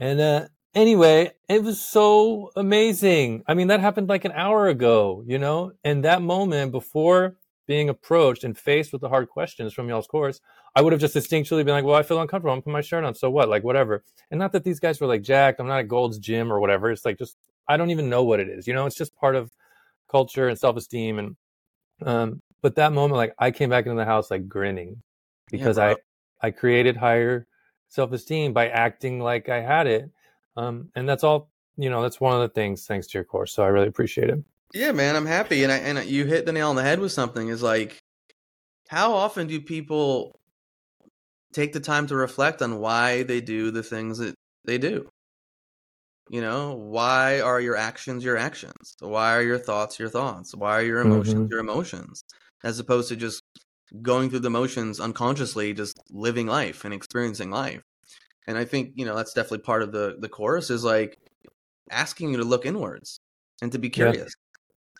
And uh, anyway, it was so amazing. I mean, that happened like an hour ago, you know? And that moment before being approached and faced with the hard questions from y'all's course, I would have just instinctually been like, well, I feel uncomfortable. I'm putting my shirt on. So what? Like, whatever. And not that these guys were like jacked. I'm not at Gold's Gym or whatever. It's like just, I don't even know what it is. You know, it's just part of culture and self esteem. And, um, but that moment, like, I came back into the house like grinning because
bro.
I, I created higher self esteem by acting like I had it. Um, and that's all, you know, that's one of the things thanks to your course. So I really appreciate it.
Yeah, man, I'm happy, and I, and you hit the nail on the head with something. Is like, how often do people take the time to reflect on why they do the things that they do? You know, why are your actions your actions? Why are your thoughts your thoughts? Why are your emotions
Mhm.
your emotions? As opposed to just going through the motions unconsciously, just living life and experiencing life. And I think you know that's definitely part of the the course is like asking you to look inwards and to be
Yeah.
curious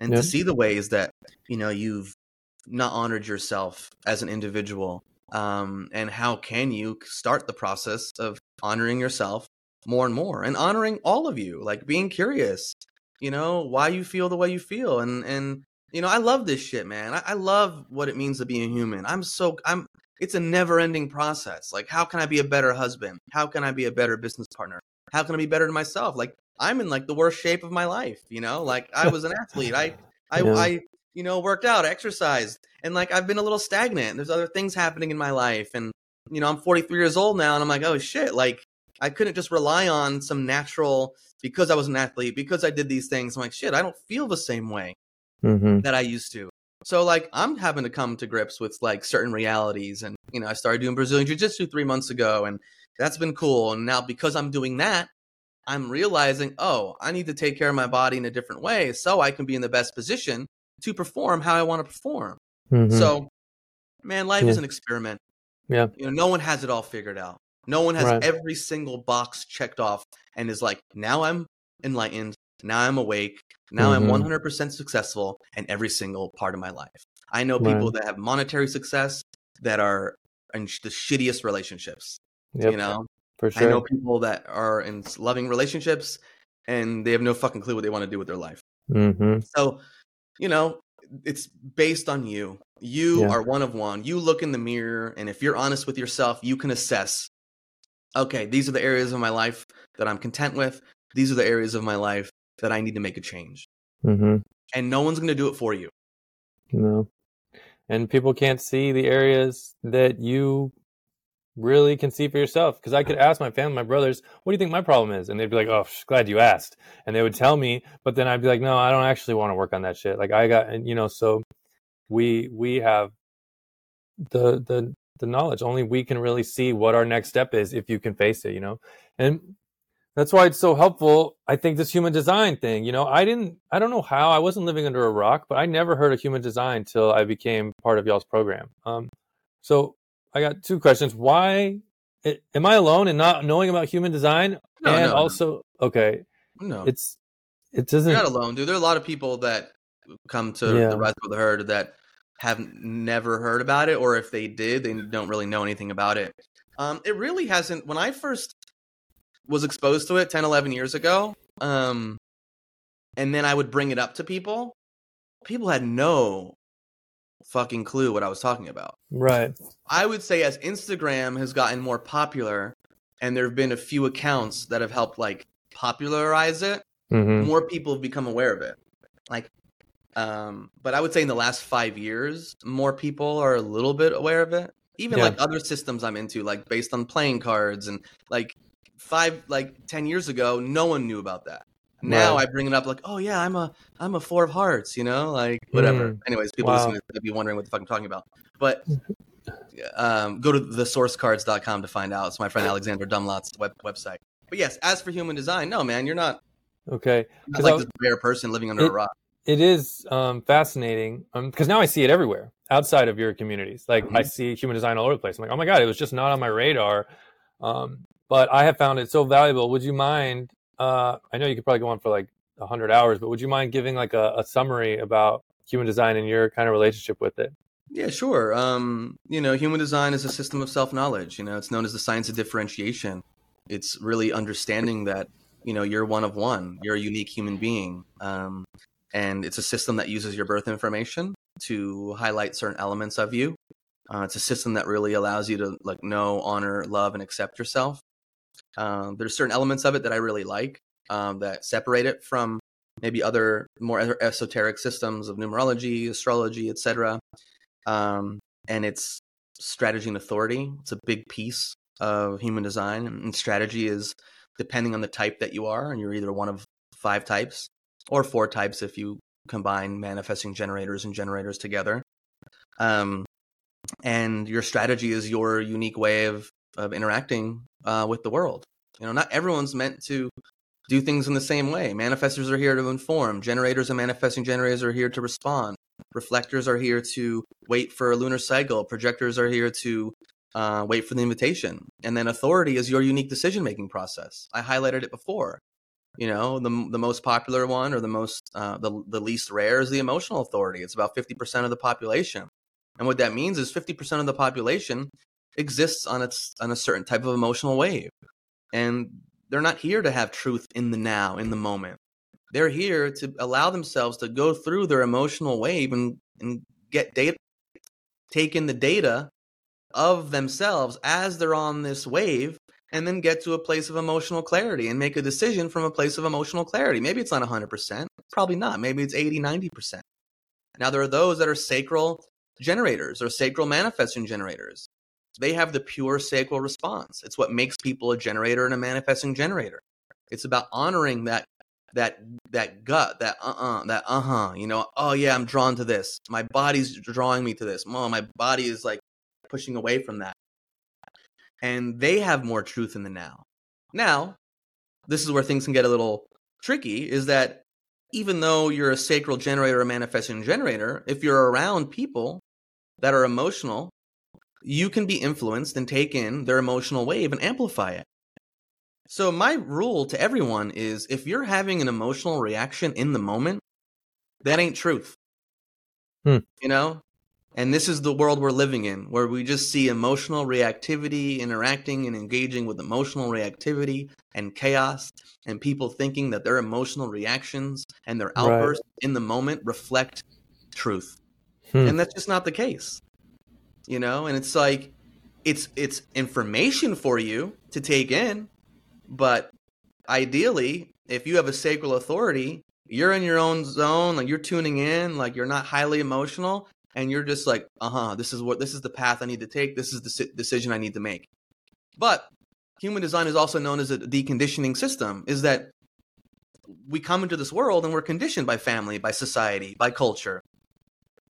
and
Yeah.
to see the ways that you know you've not honored yourself as an individual um, and how can you start the process of honoring yourself more and more and honoring all of you like being curious you know why you feel the way you feel and and you know i love this shit man. I, I love what it means to be a human. I'm so i'm it's a never ending process. Like how can i be a better husband? How can i be a better business partner? How can i be better to myself? Like i'm in like the worst shape of my life you know? Like i was an athlete. I i
Yeah.
i you know worked out exercised and like i've been a little stagnant there's other things happening in my life and you know i'm 43 years old now and i'm like oh shit like i couldn't just rely on some natural because i was an athlete because i did these things. I'm like shit i don't feel the same way
Mm-hmm.
that I used to. So like I'm having to come to grips with like certain realities and you know I started doing Brazilian jiu-jitsu 3 months ago and that's been cool and now because I'm doing that I'm realizing oh I need to take care of my body in a different way so I can be in the best position to perform how I want to perform.
Mm-hmm.
So man life is an experiment.
Yeah.
You know no one has it all figured out. No one has
Right.
every single box checked off and is like now I'm enlightened. Now I'm awake. Now
Mhm.
I'm 100% successful in every single part of my life. I know people that have monetary success that are in sh- the shittiest relationships.
Yep,
You know,
for
I know people that are in loving relationships and they have no fucking clue what they want to do with their life.
hmm
So, you know, it's based on you. You
Yeah.
are one of one. You look in the mirror, and if you're honest with yourself, you can assess okay, these are the areas of my life that I'm content with. These are the areas of my life that I need to make a change.
hmm
And no one's going to do it for you.
No. And people can't see the areas that you really can see for yourself. Because I could ask my family, my brothers, what do you think my problem is? And they'd be like, oh, glad you asked. And they would tell me, but then I'd be like, no, I don't actually want to work on that shit. Like I got, and you know, so we, we have the, the, the knowledge. Only we can really see what our next step is if you can face it, you know? And that's why it's so helpful. I think this human design thing, you know, I didn't, I don't know how I wasn't living under a rock, but I never heard of human design till I became part of y'all's program. Um, so I got two questions. Why it, am I alone in not knowing about human design?
No,
and
no, no.
also, okay,
No,
it's, it doesn't,
you're not alone, dude. There are a lot of people that come to
Yeah.
the Rise Above the Herd that have never heard about it, or if they did, they don't really know anything about it. Um, it really hasn't. When I first was exposed to it 10, 11 years ago, um, and then I would bring it up to people, people had no fucking clue what I was talking about.
right.
I would say as Instagram has gotten more popular, and there have been a few accounts that have helped like popularize it,
hmm
more people have become aware of it. Like, um, but I would say in the last five years, more people are a little bit aware of it. Even
Yeah.
like other systems I'm into, like based on playing cards and like five, like ten years ago, no one knew about that. Now
Right.
I bring it up like, oh yeah, I'm a I'm a four of hearts, you know, like whatever.
Mm.
Anyways, people
Wow.
listening to be wondering what the fuck I'm talking about. But um, go to thesourcecards.com to find out. It's my friend Alexander Dumlot's web, website. But yes, as for human design, no man, you're not
Okay.
not like
I-
this rare person living under
It-
a rock.
it is um, fascinating because now I see it everywhere outside of your communities. Like I
Mhm.
see human design all over the place. I'm like, oh my god, it was just not on my radar. Um, but I have found it so valuable. Would you mind? Uh, I know you could probably go on for like hundred hours, but would you mind giving like a, a summary about human design and your kind of relationship with it?
Yeah, sure. Um, you know, human design is a system of self knowledge. You know, it's known as the science of differentiation. It's really understanding that you know you're one of one. You're a unique human being, um, and it's a system that uses your birth information to highlight certain elements of you. Uh, it's a system that really allows you to like know, honor, love, and accept yourself. Um, there's certain elements of it that I really like um, that separate it from maybe other more esoteric systems of numerology, astrology, etc um, and it's strategy and authority. It's a big piece of human design, and strategy is depending on the type that you are, and you're either one of five types or four types if you combine manifesting generators and generators together. Um, and your strategy is your unique way of of interacting uh, with the world. You know, not everyone's meant to do things in the same way. Manifestors are here to inform. Generators and manifesting generators are here to respond. Reflectors are here to wait for a lunar cycle. Projectors are here to uh, wait for the invitation. And then authority is your unique decision making process. I highlighted it before. You know, the the most popular one or the most uh, the the least rare is the emotional authority. It's about fifty percent of the population. And what that means is fifty percent of the population exists on its on a certain type of emotional wave, and they're not here to have truth in the now, in the moment. They're here to allow themselves to go through their emotional wave and, and get data take in the data of themselves as they're on this wave and then get to a place of emotional clarity and make a decision from a place of emotional clarity. Maybe it's not 100% probably not. Maybe it's 80 90% now there are those that are sacral generators or sacral manifesting generators they have the pure sacral response it's what makes people a generator and a manifesting generator it's about honoring that that that gut, that uh uh that uh huh, you know, oh yeah, I'm drawn to this. My body's drawing me to this. Mom, my body is like pushing away from that. And they have more truth in the now. Now, this is where things can get a little tricky is that even though you're a sacral generator a manifesting generator, if you're around people that are emotional, you can be influenced and take in their emotional wave and amplify it. So my rule to everyone is if you're having an emotional reaction in the moment, that ain't truth.
Hmm.
You know? And this is the world we're living in, where we just see emotional reactivity, interacting and engaging with emotional reactivity and chaos, and people thinking that their emotional reactions and their
Right.
outbursts in the moment reflect truth.
Hmm.
And that's just not the case. You know, and it's like it's it's information for you to take in, but ideally, if you have a sacral authority, you're in your own zone, like you're tuning in, like you're not highly emotional, and you're just like, uh huh, this is what this is the path I need to take. This is the decision I need to make. But human design is also known as a deconditioning system. Is that we come into this world and we're conditioned by family, by society, by culture,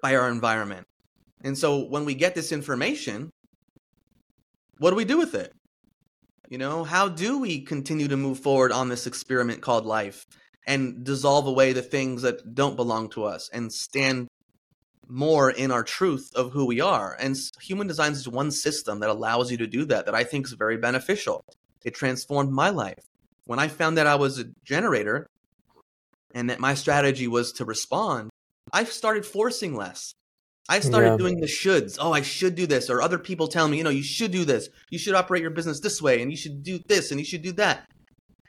by our environment. And so when we get this information, what do we do with it? You know, how do we continue to move forward on this experiment called life and dissolve away the things that don't belong to us and stand more in our truth of who we are? And human design is one system that allows you to do that, that I think is very beneficial. It transformed my life. When I found that I was a generator and that my strategy was to respond, I started forcing less. I started
Yeah.
doing the shoulds. Oh, I should do this. Or other people tell me, you know, you should do this. You should operate your business this way and you should do this and you should do that.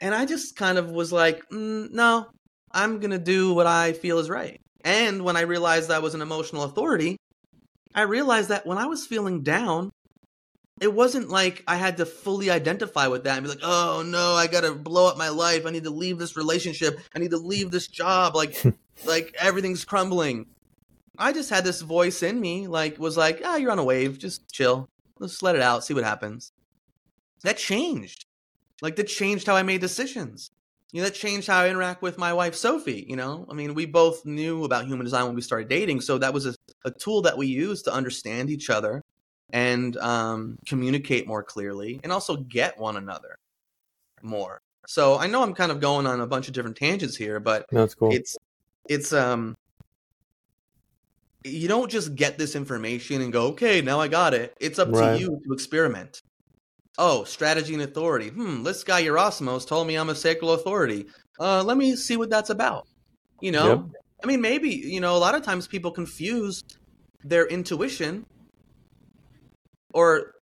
And I just kind of was like, mm, no, I'm going to do what I feel is right. And when I realized I was an emotional authority, I realized that when I was feeling down, it wasn't like I had to fully identify with that and be like, oh no, I got to blow up my life. I need to leave this relationship. I need to leave this job. Like, like everything's crumbling. I just had this voice in me, like, was like, ah, you're on a wave. Just chill. Let's let it out, see what happens. That changed. Like, that changed how I made decisions. You know, that changed how I interact with my wife, Sophie. You know, I mean, we both knew about human design when we started dating. So that was a, a tool that we used to understand each other and um, communicate more clearly and also get one another more. So I know I'm kind of going on a bunch of different tangents here, but
That's cool.
it's it's um you don't just get this information and go okay now i got it. It's up
Right.
to you to experiment. Oh strategy and authority. Hmm this guy Yerasimos told me i'm a sacral authority. Uh let me see what that's about. You know?
Yep.
i mean maybe you know a lot of times people confuse their intuition or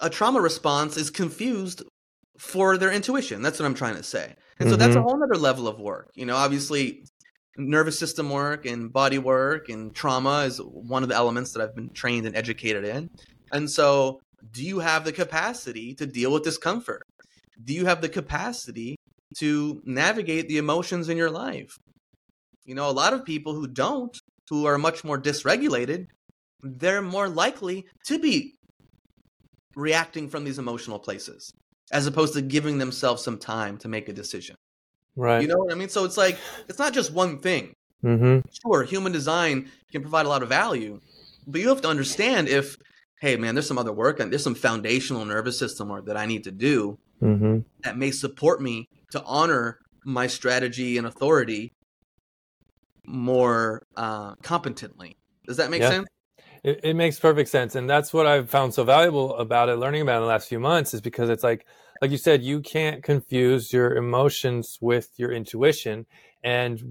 a trauma response is confused for their intuition. That's what i'm trying to say. And so that's a
Mhm.
whole other level of work. You know obviously nervous system work and body work and trauma is one of the elements that I've been trained and educated in. And so, do you have the capacity to deal with discomfort? Do you have the capacity to navigate the emotions in your life? You know, a lot of people who don't, who are much more dysregulated, they're more likely to be reacting from these emotional places as opposed to giving themselves some time to make a decision.
Right.
You know what I mean? So it's like it's not just one thing.
mm-hmm.
Sure, human design can provide a lot of value, but you have to understand if, hey man, there's some other work and there's some foundational nervous system work that I need to do
Mm-hmm.
that may support me to honor my strategy and authority more uh, competently. Does that make
Yeah.
sense?
It, it makes perfect sense, and that's what I've found so valuable about it. Learning about it in the last few months is because it's like, like you said, you can't confuse your emotions with your intuition, and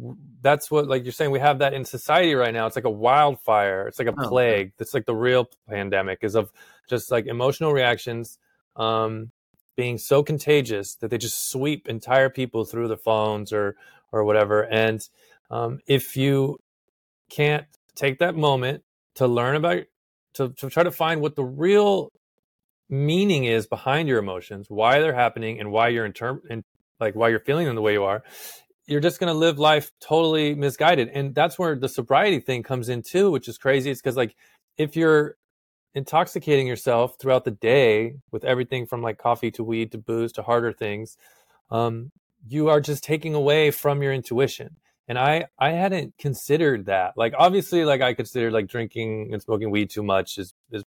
that's what, like you're saying, we have that in society right now. It's like a wildfire. It's like a
Oh,
plague. It's like the real pandemic is of just like emotional reactions um, being so contagious that they just sweep entire people through their phones or or whatever. And um, if you can't take that moment to learn about to, to try to find what the real meaning is behind your emotions why they're happening and why you're in term and like why you're feeling them the way you are you're just going to live life totally misguided. And that's where the sobriety thing comes in too which is crazy. It's because like if you're intoxicating yourself throughout the day with everything from like coffee to weed to booze to harder things um, you are just taking away from your intuition and i i hadn't considered that like obviously like i considered like drinking and smoking weed too much is is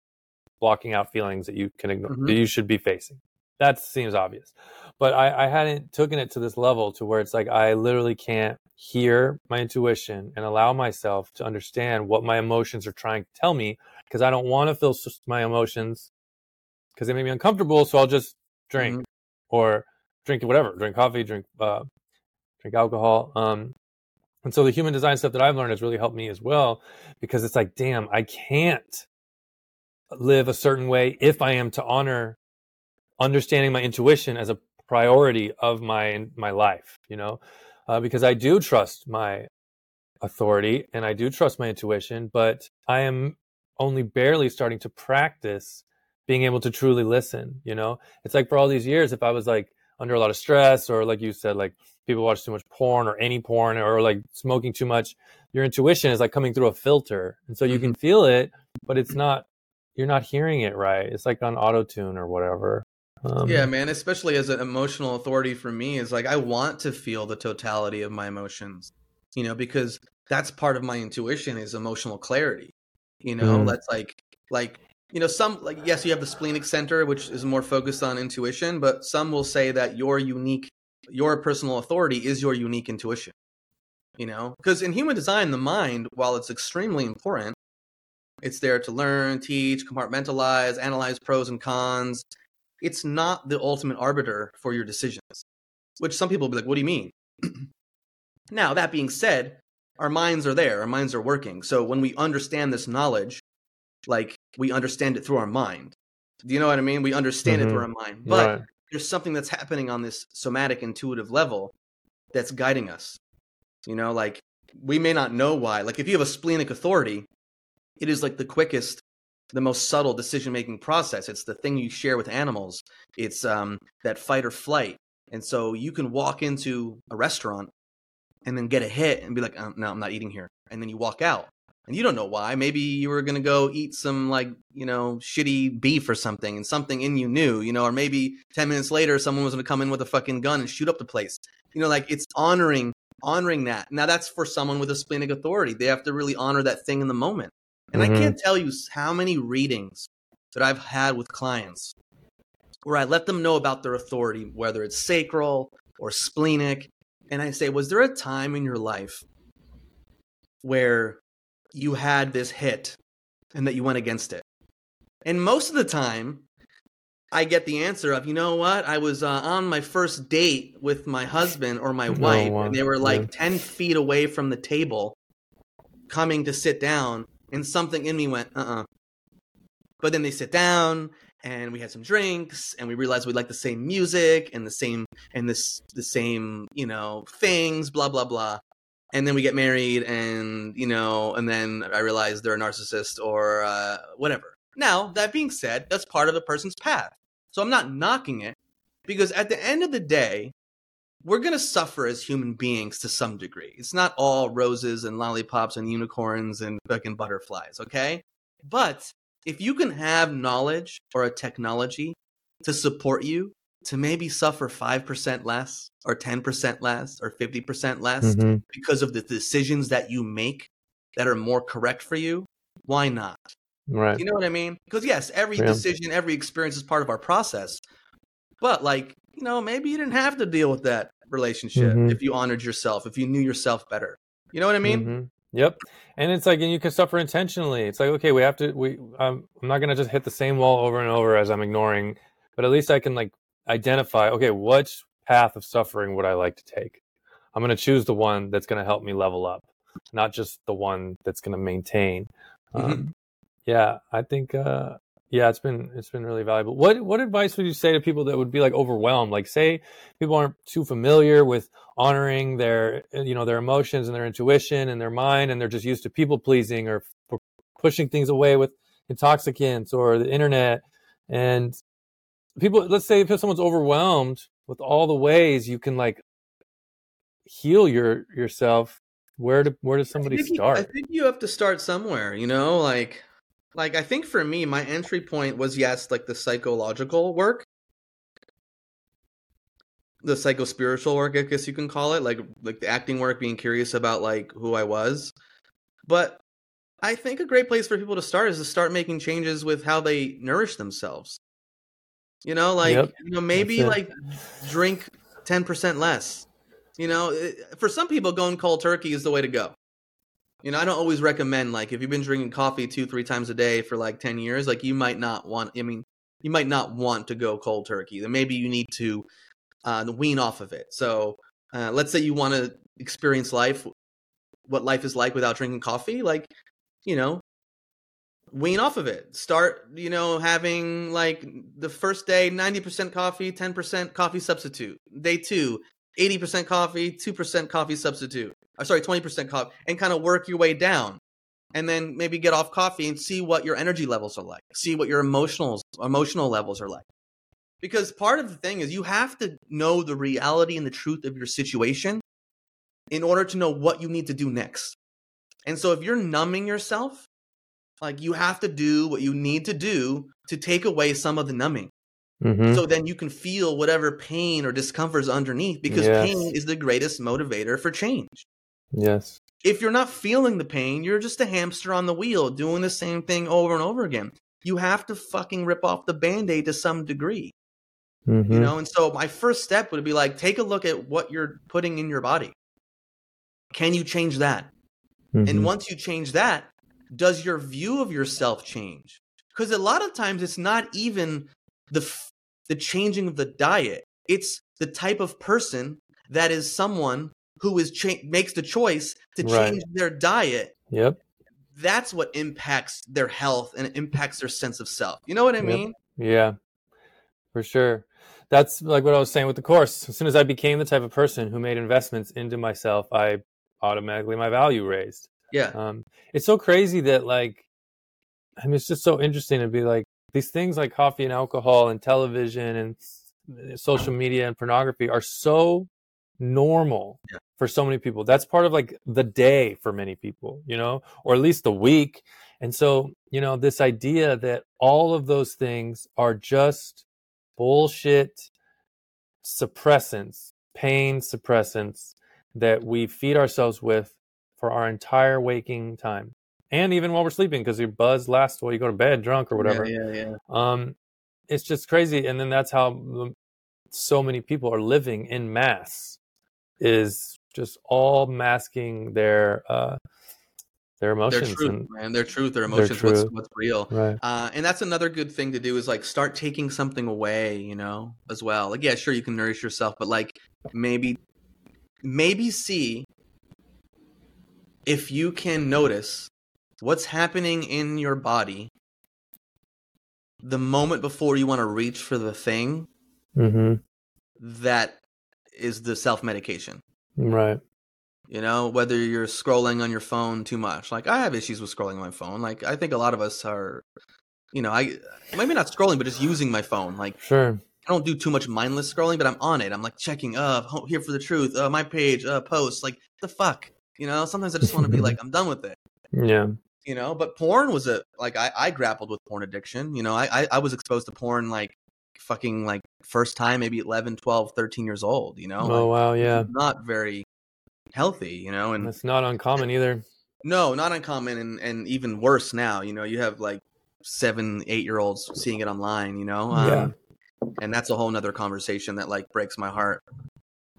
blocking out feelings that you can ignore
Mhm.
that you should be facing that seems obvious but I, I hadn't taken it to this level to where it's like i literally can't hear my intuition and allow myself to understand what my emotions are trying to tell me because i don't want to feel my emotions because they make me uncomfortable so i'll just drink
Mhm.
or drink whatever, drink coffee, drink uh, drink alcohol. Um, and so the human design stuff that I've learned has really helped me as well because it's like, damn, I can't live a certain way if I am to honor understanding my intuition as a priority of my my life. You know, uh, because I do trust my authority and I do trust my intuition, but I am only barely starting to practice being able to truly listen. You know, it's like for all these years, if I was like under a lot of stress or like you said, like people watch too much porn or any porn or like smoking too much, your intuition is like coming through a filter. And so you can mm-hmm. feel it, but it's not, you're not hearing it right. It's like on auto tune or whatever.
Um, yeah, man, especially as an emotional authority for me is like I want to feel the totality of my emotions, you know, because that's part of my intuition is emotional clarity. You know, mm. that's like like you know some like yes you have the splenic center which is more focused on intuition but some will say that your unique your personal authority is your unique intuition you know because in human design the mind while it's extremely important it's there to learn teach compartmentalize analyze pros and cons it's not the ultimate arbiter for your decisions which some people will be like what do you mean now that being said our minds are there our minds are working so when we understand this knowledge like we understand it through our mind. Do you know what I mean? We understand mm-hmm. it through mm-hmm. our mind. But right. There's something that's happening on this somatic intuitive level that's guiding us. You know, like we may not know why. Like if you have a splenic authority, it is like the quickest, the most subtle decision making process. It's the thing you share with animals. It's um, that fight or flight. And so you can walk into a restaurant and then get a hit and be like, oh, no, I'm not eating here. And then you walk out and you don't know why. Maybe you were gonna go eat some like you know shitty beef or something, and something in you knew, you know, or maybe ten minutes later someone was gonna come in with a fucking gun and shoot up the place. You know, like it's honoring honoring that. Now that's for someone with a splenic authority. They have to really honor that thing in the moment. And mm-hmm. I can't tell you how many readings that I've had with clients where I let them know about their authority, whether it's sacral or splenic, and I say, was there a time in your life where you had this hit and that you went against it. And most of the time, I get the answer of, you know what? I was uh, on my first date with my husband or my wife, and they were like yeah. 10 feet away from the table coming to sit down, and something in me went, uh uh-uh. uh But then they sit down, and we had some drinks, and we realized we like the same music and the same, and this, the same, you know, things, blah, blah, blah and then we get married and you know and then i realize they're a narcissist or uh, whatever. Now that being said that's part of a person's path. So i'm not knocking it because at the end of the day we're going to suffer as human beings to some degree. It's not all roses and lollipops and unicorns and fucking butterflies okay? But if you can have knowledge or a technology to support you to maybe suffer 5% less or 10% less or 50% less mm-hmm. because of the decisions that you make that are more correct for you, why not?
Right.
You know what I mean? Because yes, every yeah. decision, every experience is part of our process. But like, you know, maybe you didn't have to deal with that relationship mm-hmm. if you honored yourself, if you knew yourself better. You know what I mean?
Mm-hmm. Yep. And it's like, and you can suffer intentionally. It's like, okay, we have to, we, um, I'm not going to just hit the same wall over and over as I'm ignoring, but at least I can like identify okay which path of suffering would i like to take? I'm going to choose the one that's going to help me level up not just the one that's going to maintain mm-hmm. um, yeah i think uh, yeah it's been it's been really valuable. What what advice would you say to people that would be like overwhelmed? Like say people aren't too familiar with honoring their you know their emotions and their intuition and their mind and they're just used to people pleasing or pushing things away with intoxicants or the internet and people let's say if someone's overwhelmed with all the ways you can like heal your yourself where do where does somebody
I
start
you, i think you have to start somewhere you know like like i think for me my entry point was yes like the psychological work. The psycho spiritual work i guess you can call it like like the acting work being curious about like who i was. But i think a great place for people to start is to start making changes with how they nourish themselves you know, like yep. you know, maybe like drink ten percent less. You know, for some people, going cold turkey is the way to go. You know, I don't always recommend like if you've been drinking coffee two, three times a day for like ten years, like you might not want. I mean, you might not want to go cold turkey. Then maybe you need to uh, wean off of it. So uh, let's say you want to experience life, what life is like without drinking coffee. Like, you know, wean off of it. Start, you know, having like the first day 90% coffee, 10% coffee substitute. Day two, 80% coffee, 2% coffee substitute. Or sorry, 20% coffee, and kind of work your way down. And then maybe get off coffee and see what your energy levels are like. See what your emotional emotional levels are like. Because part of the thing is you have to know the reality and the truth of your situation in order to know what you need to do next. And so if you're numbing yourself, like you have to do what you need to do to take away some of the numbing. Mm-hmm. So then you can feel whatever pain or discomfort is underneath because yes. pain is the greatest motivator for change.
Yes.
If you're not feeling the pain, you're just a hamster on the wheel doing the same thing over and over again. You have to fucking rip off the band aid to some degree. Mm-hmm. You know, and so my first step would be like, take a look at what you're putting in your body. Can you change that? Mm-hmm. And once you change that, does your view of yourself change? Because a lot of times it's not even the the changing of the diet. It's the type of person that is someone who is cha- makes the choice to change right. their diet.
Yep.
That's what impacts their health and impacts their sense of self. You know what I mean?
Yep. Yeah. For sure. That's like what I was saying with the course. As soon as I became the type of person who made investments into myself, I automatically my value raised.
Yeah.
Um, it's so crazy that like, I mean, it's just so interesting to be like these things like coffee and alcohol and television and social media and pornography are so normal yeah. for so many people. That's part of like the day for many people, you know, or at least the week. And so, you know, this idea that all of those things are just bullshit suppressants, pain suppressants that we feed ourselves with for our entire waking time. And even while we're sleeping because your buzz lasts while you go to bed drunk or whatever.
yeah, yeah, yeah.
um it's just crazy and then that's how so many people are living in mass is just all masking their uh their emotions
their truth
and,
man. Their truth their emotions their what's what's real.
Right.
uh, and that's another good thing to do is like start taking something away you know as well. Like yeah sure you can nourish yourself but like maybe maybe see if you can notice what's happening in your body the moment before you want to reach for the thing
mm-hmm.
that is the self medication.
Right.
You know, whether you're scrolling on your phone too much. Like I have issues with scrolling on my phone. Like I think a lot of us are you know, I maybe not scrolling, but just using my phone. Like
sure.
I don't do too much mindless scrolling, but I'm on it. I'm like checking, uh, here for the truth, uh, my page, uh, post like the fuck. You know, sometimes I just want to be like, I'm done with it.
Yeah.
You know, but porn was a like I, I grappled with porn addiction. You know, I, I, I was exposed to porn like fucking like first time maybe 11, 12, 13 years old, you know?
Oh wow, yeah.
Not very healthy, you know, and
it's not uncommon either.
No, not uncommon and and even worse now, you know, you have like 7, 8 year olds seeing it online, you know?
Um, yeah.
and that's a whole nother conversation that like breaks my heart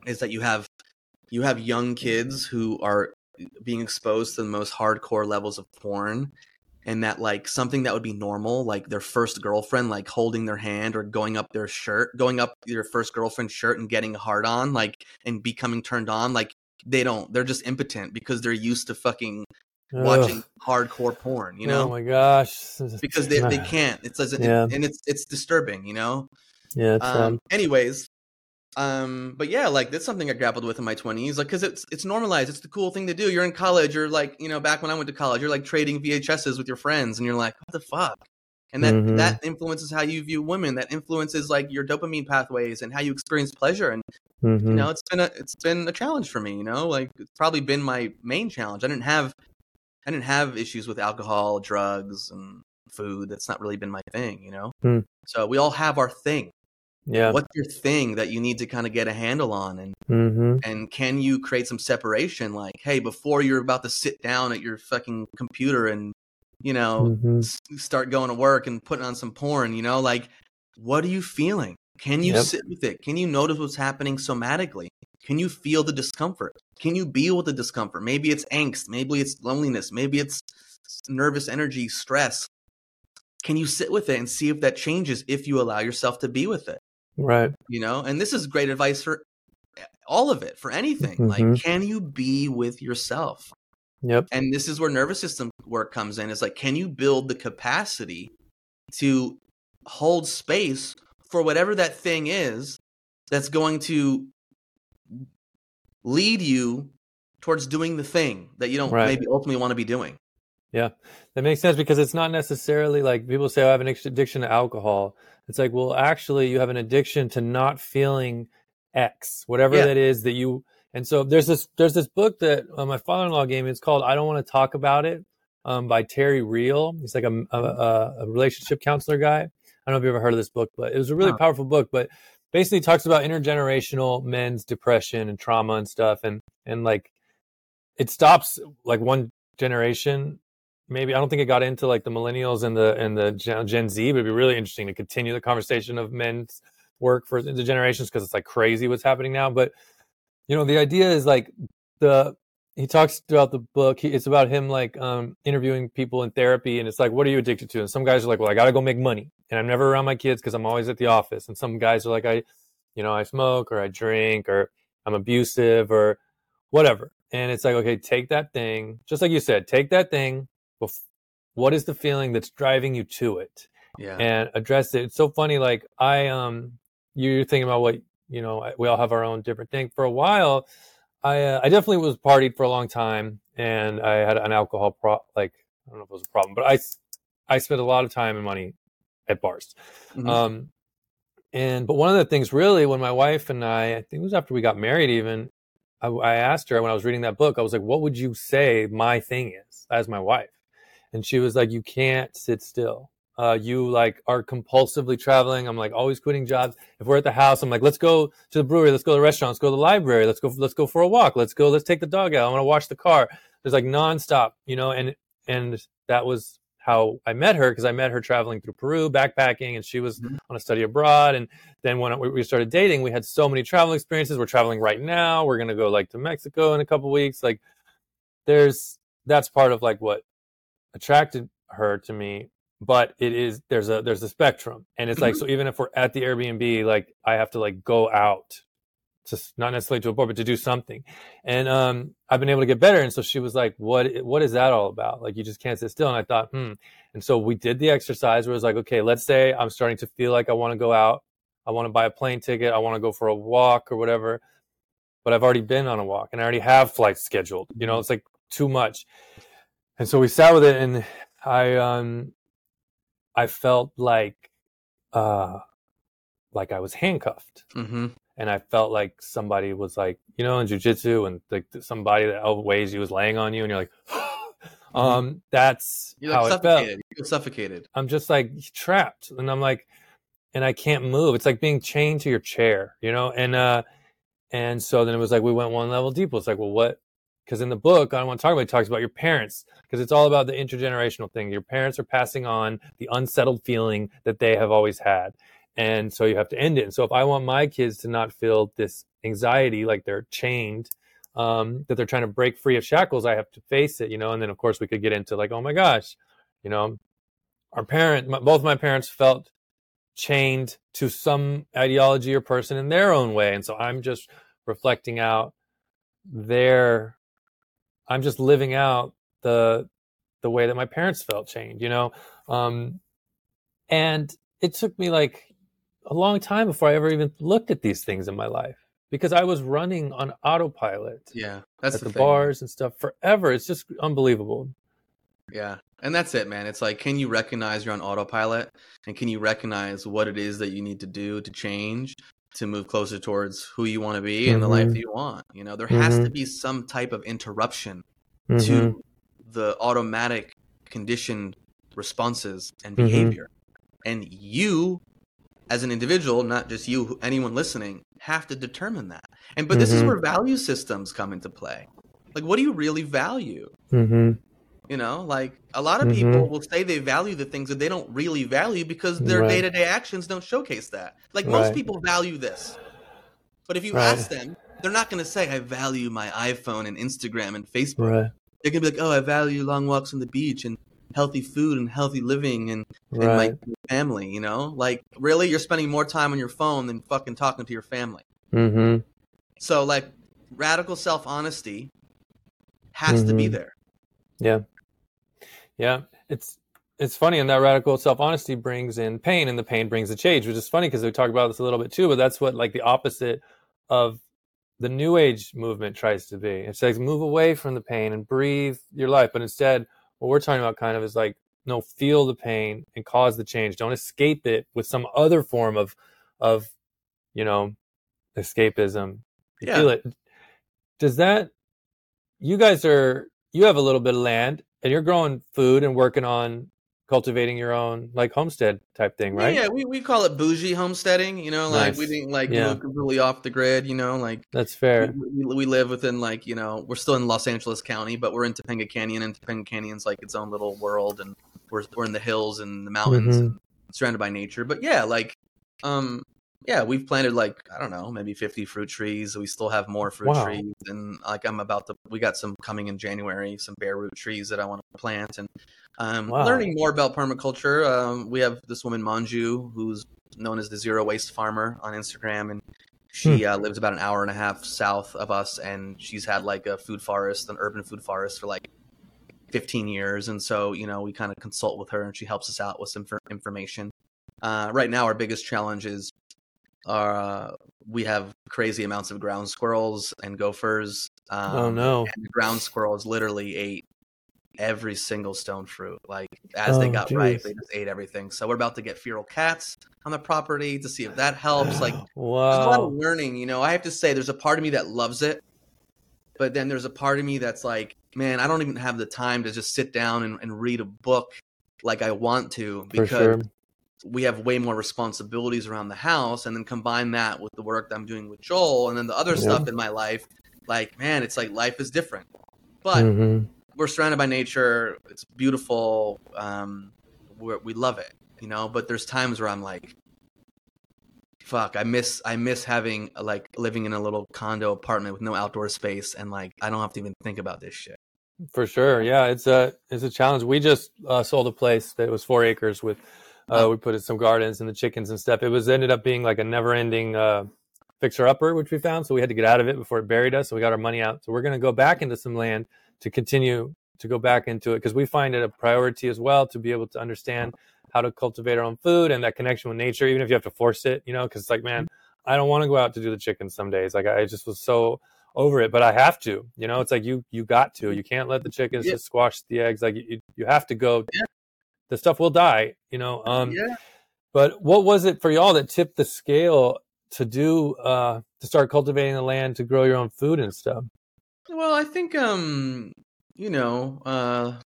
is that you have you have young kids who are being exposed to the most hardcore levels of porn and that like something that would be normal like their first girlfriend like holding their hand or going up their shirt going up your first girlfriend's shirt and getting hard on like and becoming turned on like they don't they're just impotent because they're used to fucking Ugh. watching hardcore porn you know?
Oh my gosh.
Because they, they can't. It's as yeah. and it's it's disturbing you know?
Yeah
um, um, anyways um, but yeah, like that's something I grappled with in my twenties, like because it's it's normalized. It's the cool thing to do. You're in college. You're like, you know, back when I went to college, you're like trading VHSs with your friends, and you're like, what the fuck? And that mm-hmm. that influences how you view women. That influences like your dopamine pathways and how you experience pleasure. And mm-hmm. you know, it's been a it's been a challenge for me. You know, like it's probably been my main challenge. I didn't have I didn't have issues with alcohol, drugs, and food. That's not really been my thing. You know,
mm.
so we all have our thing
yeah.
What's your thing that you need to kind of get a handle on and
mm-hmm.
and can you create some separation like hey before you're about to sit down at your fucking computer and you know mm-hmm. s- start going to work and putting on some porn you know like what are you feeling? Can you yep. sit with it? Can you notice what's happening somatically? Can you feel the discomfort? Can you be with the discomfort? Maybe it's angst maybe it's loneliness maybe it's nervous energy stress. Can you sit with it and see if that changes if you allow yourself to be with it
Right.
You know, and this is great advice for all of it, for anything.
Mhm.
Like, can you be with yourself?
Yep.
And this is where nervous system work comes in. Is like, can you build the capacity to hold space for whatever that thing is that's going to lead you towards doing the thing that you don't
Right.
maybe ultimately want to be doing.
Yeah, that makes sense because it's not necessarily like people say, oh, I have an addiction to alcohol. It's like, well, actually, you have an addiction to not feeling X, whatever
Yeah.
that is that you. And so there's this there's this book that uh, my father-in-law gave me. It's called I Don't Want to Talk About It um, by Terry Real. He's like a, a, a- relationship counselor guy. I don't know if you ever heard of this book, but it was a really
Huh.
powerful book. But basically, talks about intergenerational men's depression and trauma and stuff, and and like it stops like one generation maybe I don't think it got into like the millennials and the and the Gen, Z, but it'd be really interesting to continue the conversation of men's work for the generations because it's like crazy what's happening now. But you know, the idea is like the he talks throughout the book. He, it's about him like um, interviewing people in therapy, and it's like, what are you addicted to? And some guys are like, well, I got to go make money, and I'm never around my kids because I'm always at the office. And some guys are like, I, you know, I smoke or I drink or I'm abusive or whatever. And it's like, okay, take that thing, just like you said, take that thing. Bef- What is the feeling that's driving you to it?
Yeah.
and address it. It's so funny. Like I, um, you're thinking about what you know. We all have our own different thing. For a while, I, uh, I definitely was partied for a long time, and I had an alcohol pro. Like I don't know if it was a problem, but i i spent a lot of time and money at bars.
Mhm.
Um, and but one of the things really, when my wife and I, I think it was after we got married, even I, I asked her when I was reading that book, I was like, "What would you say my thing is as my wife?" And she was like, "You can't sit still. Uh, you like are compulsively traveling. I'm like always quitting jobs. If we're at the house, I'm like, let's go to the brewery, let's go to the restaurant, let's go to the library, let's go, let's go for a walk, let's go, let's take the dog out. I want to wash the car. There's like nonstop, you know, and and that was how I met her because I met her traveling through Peru, backpacking, and she was
Mhm.
on a study abroad. And then when we we started dating, we had so many travel experiences. We're traveling right now. We're gonna go like to Mexico in a couple weeks. Like, there's that's part of like what attracted her to me. But it is there's a there's a spectrum, and it's like so even if we're at the Airbnb, like I have to like go out to not necessarily to a bar, but to do something. And um, I've been able to get better. And so she was like, "What? What is that all about? Like, you just can't sit still." And I thought, hmm. And so we did the exercise where it was like, okay, let's say I'm starting to feel like I want to go out. I want to buy a plane ticket. I want to go for a walk or whatever. But I've already been on a walk and I already have flights scheduled. You know, it's like too much. And so we sat with it, and I um, I felt like, uh, like I was handcuffed
hmm
and I felt like somebody was like, you know, in jujitsu, and like somebody that outweighs you was laying on you, and you're like, um, that's
You're
how
like
it felt.
suffocated. You feel suffocated.
I'm just like trapped, and I'm like, and I can't move. It's like being chained to your chair, you know. And uh, and so then it was like we went one level deeper. It's like, well, what? Because in the book, I want to talk about. It, talks about your parents because it's all about the intergenerational thing. Your parents are passing on the unsettled feeling that they have always had, and so you have to end it. And so if I want my kids to not feel this anxiety, like they're chained, um, that they're trying to break free of shackles, I have to face it, you know. And then of course we could get into like, oh my gosh, you know, our parent, my, both my parents felt chained to some ideology or person in their own way, and so I'm just reflecting out their, I'm just living out the the way that my parents felt chained, you know. Um, and it took me like a long time before I ever even looked at these things in my life because I was running on autopilot
Yeah, that's
at
the,
the, bars and stuff forever. It's just unbelievable.
Yeah, and that's it, man. It's like, can you recognize you're on autopilot, and can you recognize what it is that you need to do to change to move closer towards who you want to be and the life
Mhm.
that you want? You know, there has to
Mhm.
be some type of interruption
Mhm.
to the automatic conditioned responses and
Mhm.
behavior. And you, as an individual, not just you, anyone listening, have to determine that. And but this is where value systems come into play. Like, what do you really value? You know, like a lot of
Mhm.
people will say they value the things that they don't really value because their day to day actions don't showcase that. Like most
Right.
people value this. But if you
Right.
ask them, they're not going to say, I value my iPhone and Instagram and Facebook.
Right.
They're going to be like, oh, I value long walks on the beach and healthy food and healthy living and, and like family, you know? Like really you're spending more time on your phone than fucking talking to your family.
mm-hmm.
So like radical self-honesty has to be
Mhm.
there.
Yeah. Yeah. It's it's funny and that radical self honesty brings in pain and the pain brings the change, which is funny because we talk about this a little bit too, but that's what like the opposite of the new age movement tries to be. It says move away from the pain and breathe your life. But instead, what we're talking about kind of is like, no, feel the pain and cause the change. Don't escape it with some other form of of, you know, escapism.
Yeah.
feel it. Does that you guys are you have a little bit of land and you're growing food and working on cultivating your own like homestead type thing, right?
Yeah, we, we call it bougie homesteading, you know, like we didn't like
Yeah.
move completely off the grid, you know, like
That's fair.
we, we, we live within like, you know, we're still in Los Angeles County, but we're in Topanga Canyon and Topanga Canyon's like its own little world and we're we're in the hills and the mountains
Mhm.
and surrounded by nature. But yeah, like um yeah, we've planted like I don't know, maybe 50 fruit trees. We still have more fruit
Wow.
trees and like I'm about to we got some coming in January, some bare root trees that I want to plant and um,
Wow.
learning more about permaculture. Um, we have this woman Manju, who's known as the Zero Waste Farmer on Instagram, and she
Hmm.
uh, lives about an hour and a half south of us, and she's had like a food forest, an urban food forest, for like 15 years. And so, you know, we kind of consult with her, and she helps us out with some infor- information. Uh, right now, our biggest challenge is uh, we have crazy amounts of ground squirrels and gophers. Um,
oh no.
and ground squirrels literally ate every single stone fruit. Like as they
Oh,
got ripe, they just ate everything. So we're about to get feral cats on the property to see if that helps. Like there's a lot of learning. You know, I have to say, there's a part of me that loves it, but then there's a part of me that's like, man, I don't even have the time to just sit down and, and read a book like I want to because. We have way more responsibilities around the house and then combine that with the work that I'm doing with Joel and then the other
Yeah.
stuff in my life like man it's like life is different but
Mhm.
we're surrounded by nature it's beautiful um we're, we love it you know but there's times where I'm like fuck I miss I miss having like living in a little condo apartment with no outdoor space and like I don't have to even think about this shit
For sure. Yeah, it's a it's a challenge. We just uh, sold a place that was four acres with uh, we put in some gardens and the chickens and stuff. It was ended up being like a never ending uh, fixer upper, which we found. So we had to get out of it before it buried us. So we got our money out. So we're going to go back into some land to continue to go back into it because we find it a priority as well to be able to understand how to cultivate our own food and that connection with nature, even if you have to force it, you know, because it's like, man, I don't want to go out to do the chickens some days. Like I just was so over it, but I have to, you know, it's like you, you got to, you can't let the chickens
Yeah.
just squash the eggs. Like you, you have to go,
Yeah.
The stuff will die, you know? Um,
yeah
but what was it for y'all that tipped the scale to do, uh, to start cultivating the land to grow your own food and stuff?
Well, I think um, you know, uh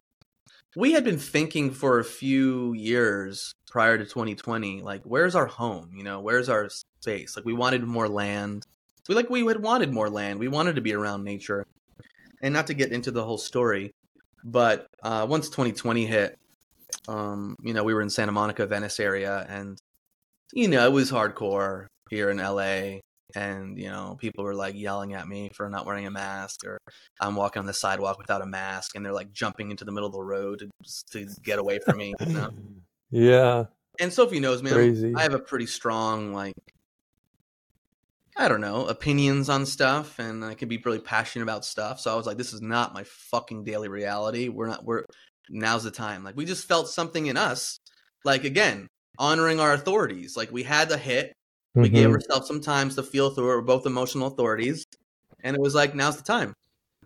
we had been thinking for a few years prior to 2020, like where's our home? You know, where's our space? Like we wanted more land. We like we had wanted more land. We wanted to be around nature. And not to get into the whole story, but uh once 2020 hit, um, you know, we were in Santa Monica, Venice area and you know, it was hardcore here in LA and you know people were like yelling at me for not wearing a mask or i'm walking on the sidewalk without a mask and they're like jumping into the middle of the road to, to get away from me you know?
Yeah,
and sophie knows me
crazy.
i have a pretty strong like i don't know opinions on stuff and i can be really passionate about stuff so i was like this is not my fucking daily reality we're not we're now's the time like we just felt something in us like again honoring our authorities like we had the hit we gave
Mhm.
ourselves some time to feel through it. We're both emotional authorities, and it was like now's the time.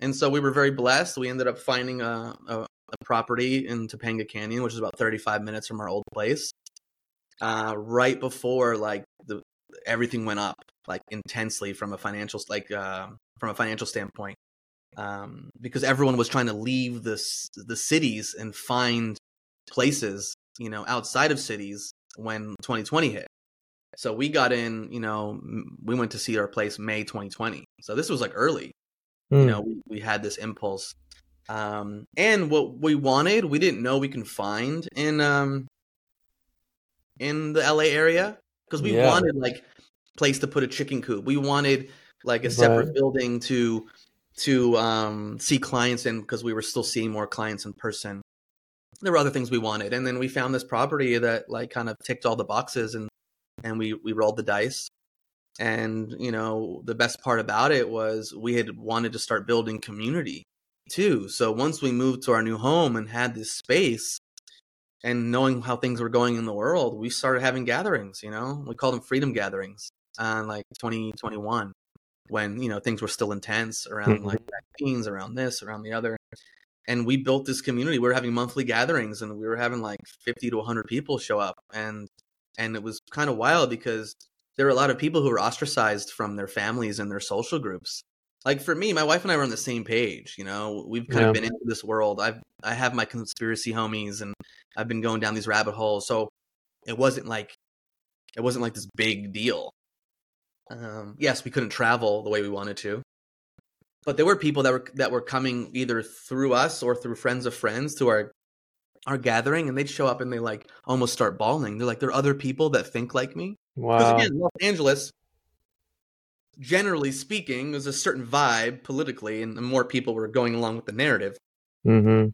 And so we were very blessed. We ended up finding a, a, a property in Topanga Canyon, which is about 35 minutes from our old place, uh, right before like the everything went up like intensely from a financial like uh, from a financial standpoint, um, because everyone was trying to leave the the cities and find places you know outside of cities when 2020 hit. So we got in, you know, we went to see our place May 2020. So this was like early, you
Mm.
know, we, we had this impulse. Um, and what we wanted, we didn't know we can find in, um, in the LA area because we
Yeah.
wanted like place to put a chicken coop. We wanted like a separate
Right.
building to, to, um, see clients in because we were still seeing more clients in person. there were other things we wanted, and then we found this property that like kind of ticked all the boxes, and and we we rolled the dice. And you know, the best part about it was we had wanted to start building community too. So once we moved to our new home and had this space, and knowing how things were going in the world, we started having gatherings. You know, we called them freedom gatherings, uh, like 2021, when you know things were still intense around
Mhm.
like vaccines, around this, around the other. And we built this community. We were having monthly gatherings, and we were having like 50 to 100 people show up, and and it was kind of wild because there were a lot of people who were ostracized from their families and their social groups. Like for me, my wife and I were on the same page. You know, we've kind
Yeah.
of been into this world. I've I have my conspiracy homies, and I've been going down these rabbit holes. So it wasn't like it wasn't like this big deal. Um, yes, we couldn't travel the way we wanted to, but there were people that were that were coming either through us or through friends of friends to our our gathering, and they'd show up and they like almost start bawling. They're like, "There are other people that think like me." Because
Wow.
again, Los Angeles, generally speaking, was a certain vibe politically, and the more people were going along with the narrative.
Mm-hmm.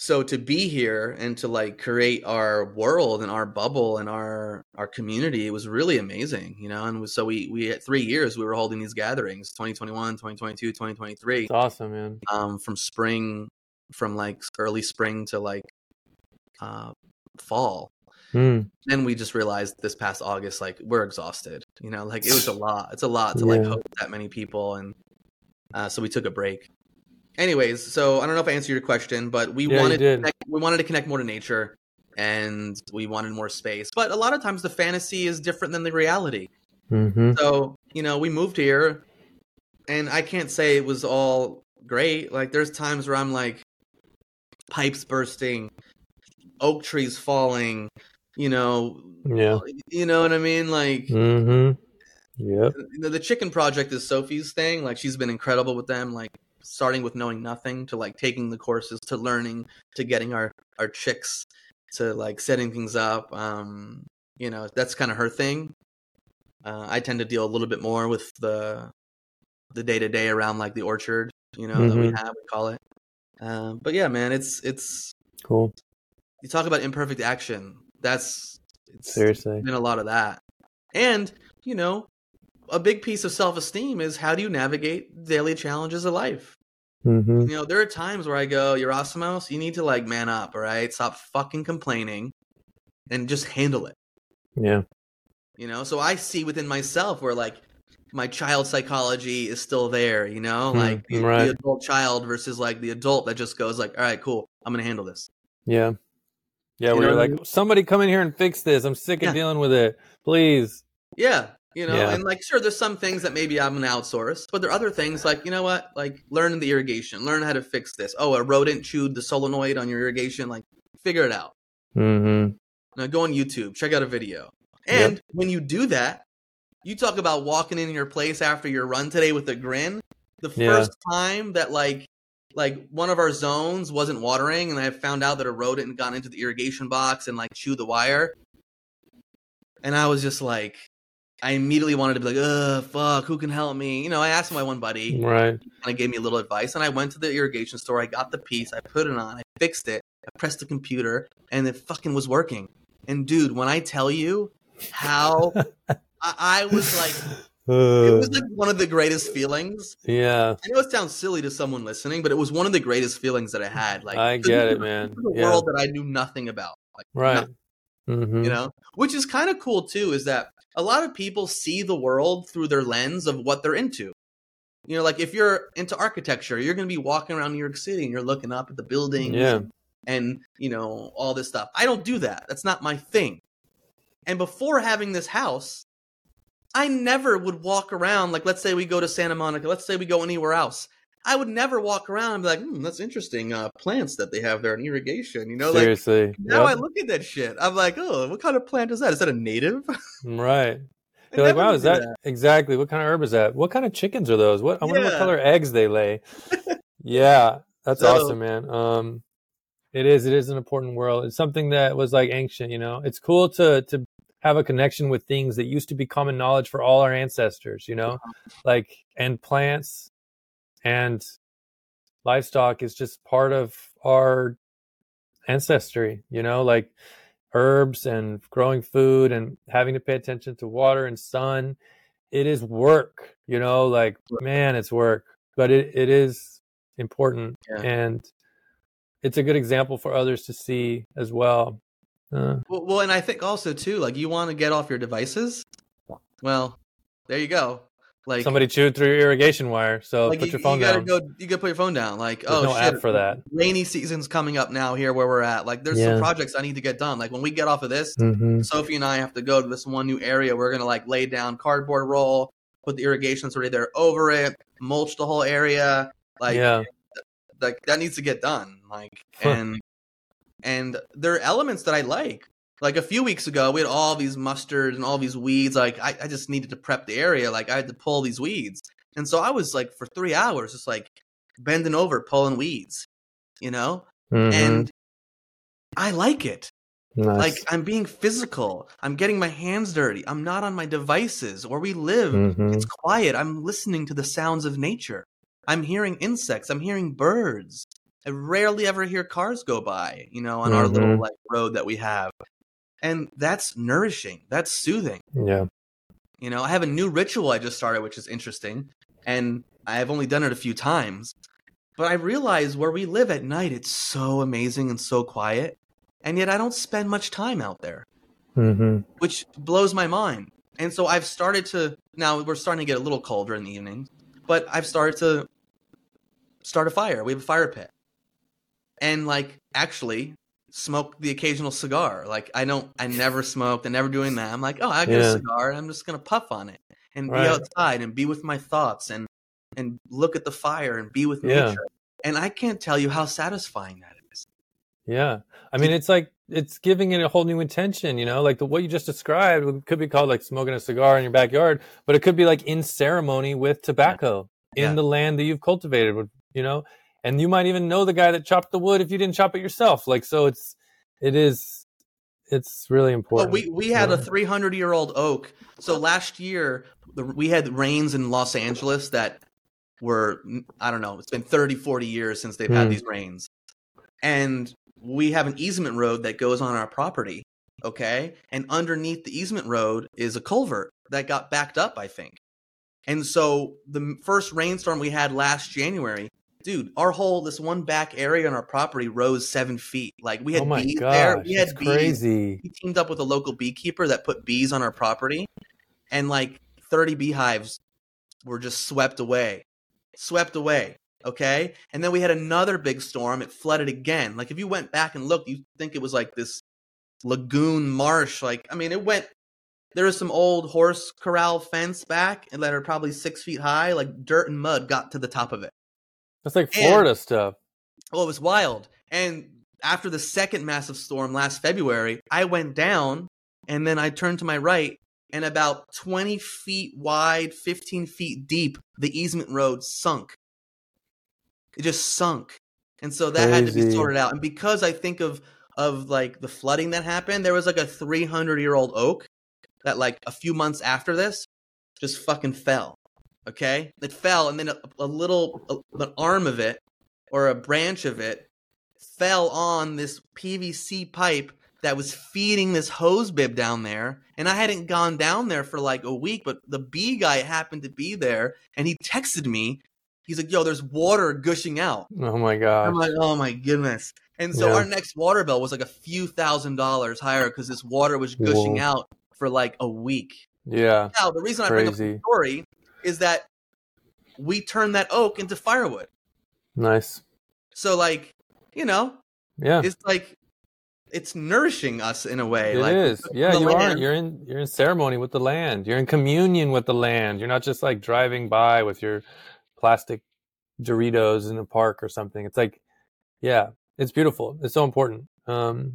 So to be here and to like create our world and our bubble and our our community, it was really amazing, you know. And so we we had three years we were holding these gatherings 2021, 2022, 2023,
It's awesome, man.
um, from spring, from like early spring to like uh, fall
Mm.
then we just realized this past August, like we're exhausted. You know, like it was a lot. It's a lot to like
Yeah.
host that many people, and uh, so we took a break. Anyways, so I don't know if I answered your question, but we
Yeah,
wanted to connect, we wanted to connect more to nature, and we wanted more space. But a lot of times the fantasy is different than the reality.
Mm-hmm.
So you know, we moved here, and I can't say it was all great. Like there's times where I'm like, pipes bursting, oak trees falling. You know,
Yeah.
you know what I mean? Like
Mm-hmm. Yep.
the, the chicken project is Sophie's thing. Like she's been incredible with them. Like starting with knowing nothing to like taking the courses to learning to getting our our chicks to like setting things up. Um, you know that's kind of her thing. Uh, I tend to deal a little bit more with the the day to day around like the orchard. You know that we
Mhm.
have we call it. Um, but yeah, man, it's it's
Cool.
you talk about imperfect action. That's it's
Seriously.
been a lot of that. And, you know, a big piece of self esteem is how do you navigate daily challenges of life?
Mm-hmm.
You know, there are times where I go, Yerasimos, you need to like man up, all right? Stop fucking complaining and just handle it.
Yeah.
You know, so I see within myself where like my child psychology is still there, you know,
Hmm,
like the,
right.
the adult child versus like the adult that just goes like, all right, cool, I'm gonna handle this.
Yeah. Yeah.
You
Where
know
you're
I
like, somebody come in here and fix this. I'm sick of
Yeah.
dealing with it. Please.
Yeah, you know,
Yeah.
and like sure, there's some things that maybe I'm gonna outsource, but there are other things like you know what, like learn the irrigation, learn how to fix this. Oh, a rodent chewed the solenoid on your irrigation, like figure it out.
Mm-hmm.
Now go on YouTube, check out a video,
Yep.
and when you do that, you talk about walking in your place after your run today with a grin. The
Yeah.
first time that like like one of our zones wasn't watering, and I found out that a rodent got into the irrigation box and like chewed the wire, and I was just like. I immediately wanted to be like, ugh, fuck, who can help me? You know, I asked my one buddy,
Right.
and he gave me a little advice, and I went to the irrigation store. I got the piece, I put it on, I fixed it, I pressed the computer, and it fucking was working. And dude, when I tell you how I, I was like, uh. it was like one of the greatest feelings.
yeah.
I know it sounds silly to someone listening, but it was one of the greatest feelings that I had. Like,
I get it, man.
a
Yeah.
world that I knew nothing about. Like,
Right.
nothing
Mm-hmm.
you know which is kind of cool too is that a lot of people see the world through their lens of what they're into. You know like if you're into architecture you're going to be walking around new york city and you're looking up at the buildings
Yeah.
and, and you know all this stuff. I don't do that. That's not my thing. And before having this house i never would walk around like let's say we go to santa monica let's say we go anywhere else i would never walk around and be like hmm, that's interesting uh, plants that they have there in irrigation you know like
Seriously.
now I look at that shit. I'm like, oh, what kind of plant is that? Is that a native?
Right.
I
You're like, wow, is
do
that, exactly what kind of herb is that? What kind of chickens are those? What I wonder what color eggs they lay. yeah, that's
So-
awesome, man. Um, it is. It is an important world. It's something that was like ancient. You know, it's cool to to have a connection with things that used to be common knowledge for all our ancestors. You know, like and plants and livestock is just part of our ancestry, you know, like herbs and growing food and having to pay attention to water and sun. It is work, you know, like man, it's work, but it, it is important
Yeah.
and it's a good example for others to see as well. Uh,
Well, well, and I think also too, like you want to get off your devices. Well, there you go. Like
somebody chewed through your irrigation wire, so
like
put
you,
your phone
you
down.
go. You gotta put your phone down. Like
There's
oh
no
shit,
app for that.
rainy season's coming up now here where we're at. Like there's
Yeah.
some projects I need to get done. Like when we get off of this,
hmm
Sophie and I have to go to this one new area. We're gonna like lay down cardboard roll, put the irrigation already there over it, mulch the whole area. Like
yeah,
like that needs to get done. Like and and there are elements that I like. Like a few weeks ago, we had all these mustards and all these weeds. Like I, I just needed to prep the area. Like I had to pull these weeds, and so I was like for three hours just like bending over pulling weeds, you know.
Mhm.
And I like it.
Nice.
Like I'm being physical. I'm getting my hands dirty. I'm not on my devices. Where we live,
Mhm.
it's quiet. I'm listening to the sounds of nature. I'm hearing insects. I'm hearing birds. I rarely ever hear cars go by, you know, on our little
Mhm.
like road that we have. And that's nourishing. That's soothing.
yeah,
You know, I have a new ritual I just started, which is interesting. And I've only done it a few times. But I realize where we live at night, it's so amazing and so quiet. And yet I don't spend much time out there
hmm
which blows my mind. And so I've started to now we're starting to get a little colder in the evenings, but I've started to start a fire. We have a fire pit. And like actually smoke the occasional cigar. Like I don't I never smoked, I never doing that. I'm like, oh I get
Yeah.
a cigar and I'm just gonna puff on it and
Right.
be outside and be with my thoughts and and look at the fire and be with
Yeah.
nature. And I can't tell you how satisfying that is.
yeah. I mean, it's like it's giving it a whole new intention. You know, like the what you just described could be called like smoking a cigar in your backyard, but it could be like in ceremony with tobacco
Yeah.
in the land that you've cultivated. You know, and you might even know the guy that chopped the wood if you didn't chop it yourself. Like so, it's it is it's really important.
we we had a 300 year old oak. So last year the, we had rains in Los Angeles that were I don't know. It's been 30, 40 years since they've had
Hmm.
these rains, and we have an easement road that goes on our property. Okay, and underneath the easement road is a culvert that got backed up. I think, and so the first rainstorm we had last January. Dude, our whole this one back area on our property rose seven feet. Like we had
oh
bees
gosh,
there. We had bees.
crazy.
we teamed up with a local beekeeper that put bees on our property and like 30 beehives were just swept away swept away okay? And then we had another big storm. It flooded again. Like if you went back and looked you think it was like this lagoon marsh. Like i mean it went there was some old horse corral fence back and that are probably six feet high. Like dirt and mud got to the top of it
That's like
And-
Florida stuff.
well, it was wild. And after the second massive storm last February, I went down and then I turned to my right, and about 20 feet wide, 15 feet deep, the easement road sunk. It just sunk. And so that had to be sorted out. And because I think of of like the flooding that happened, there was like a 300 year old oak that like a few months after this just fucking fell. Okay, it fell, and then a, a little a, an arm of it or a branch of it fell on this PVC pipe that was feeding this hose bib down there. And I hadn't gone down there for like a week, but the bee guy happened to be there and he texted me. He's like, yo, there's water gushing out.
Oh my God.
I'm like, oh my goodness. And so
Yeah.
our next water bill was like a few thousand dollars higher because this water was gushing
Whoa.
out for like a week.
yeah.
Now, the reason I bring up the story is that we turn that oak into firewood.
Nice.
So, like, you know,
Yeah.
it's like it's nourishing us in a way.
It
like
is. Yeah, you are. You're in you're in ceremony with the land. You're in communion with the land. You're not just like driving by with your plastic Doritos in a park or something. It's like yeah, it's beautiful. It's so important. Um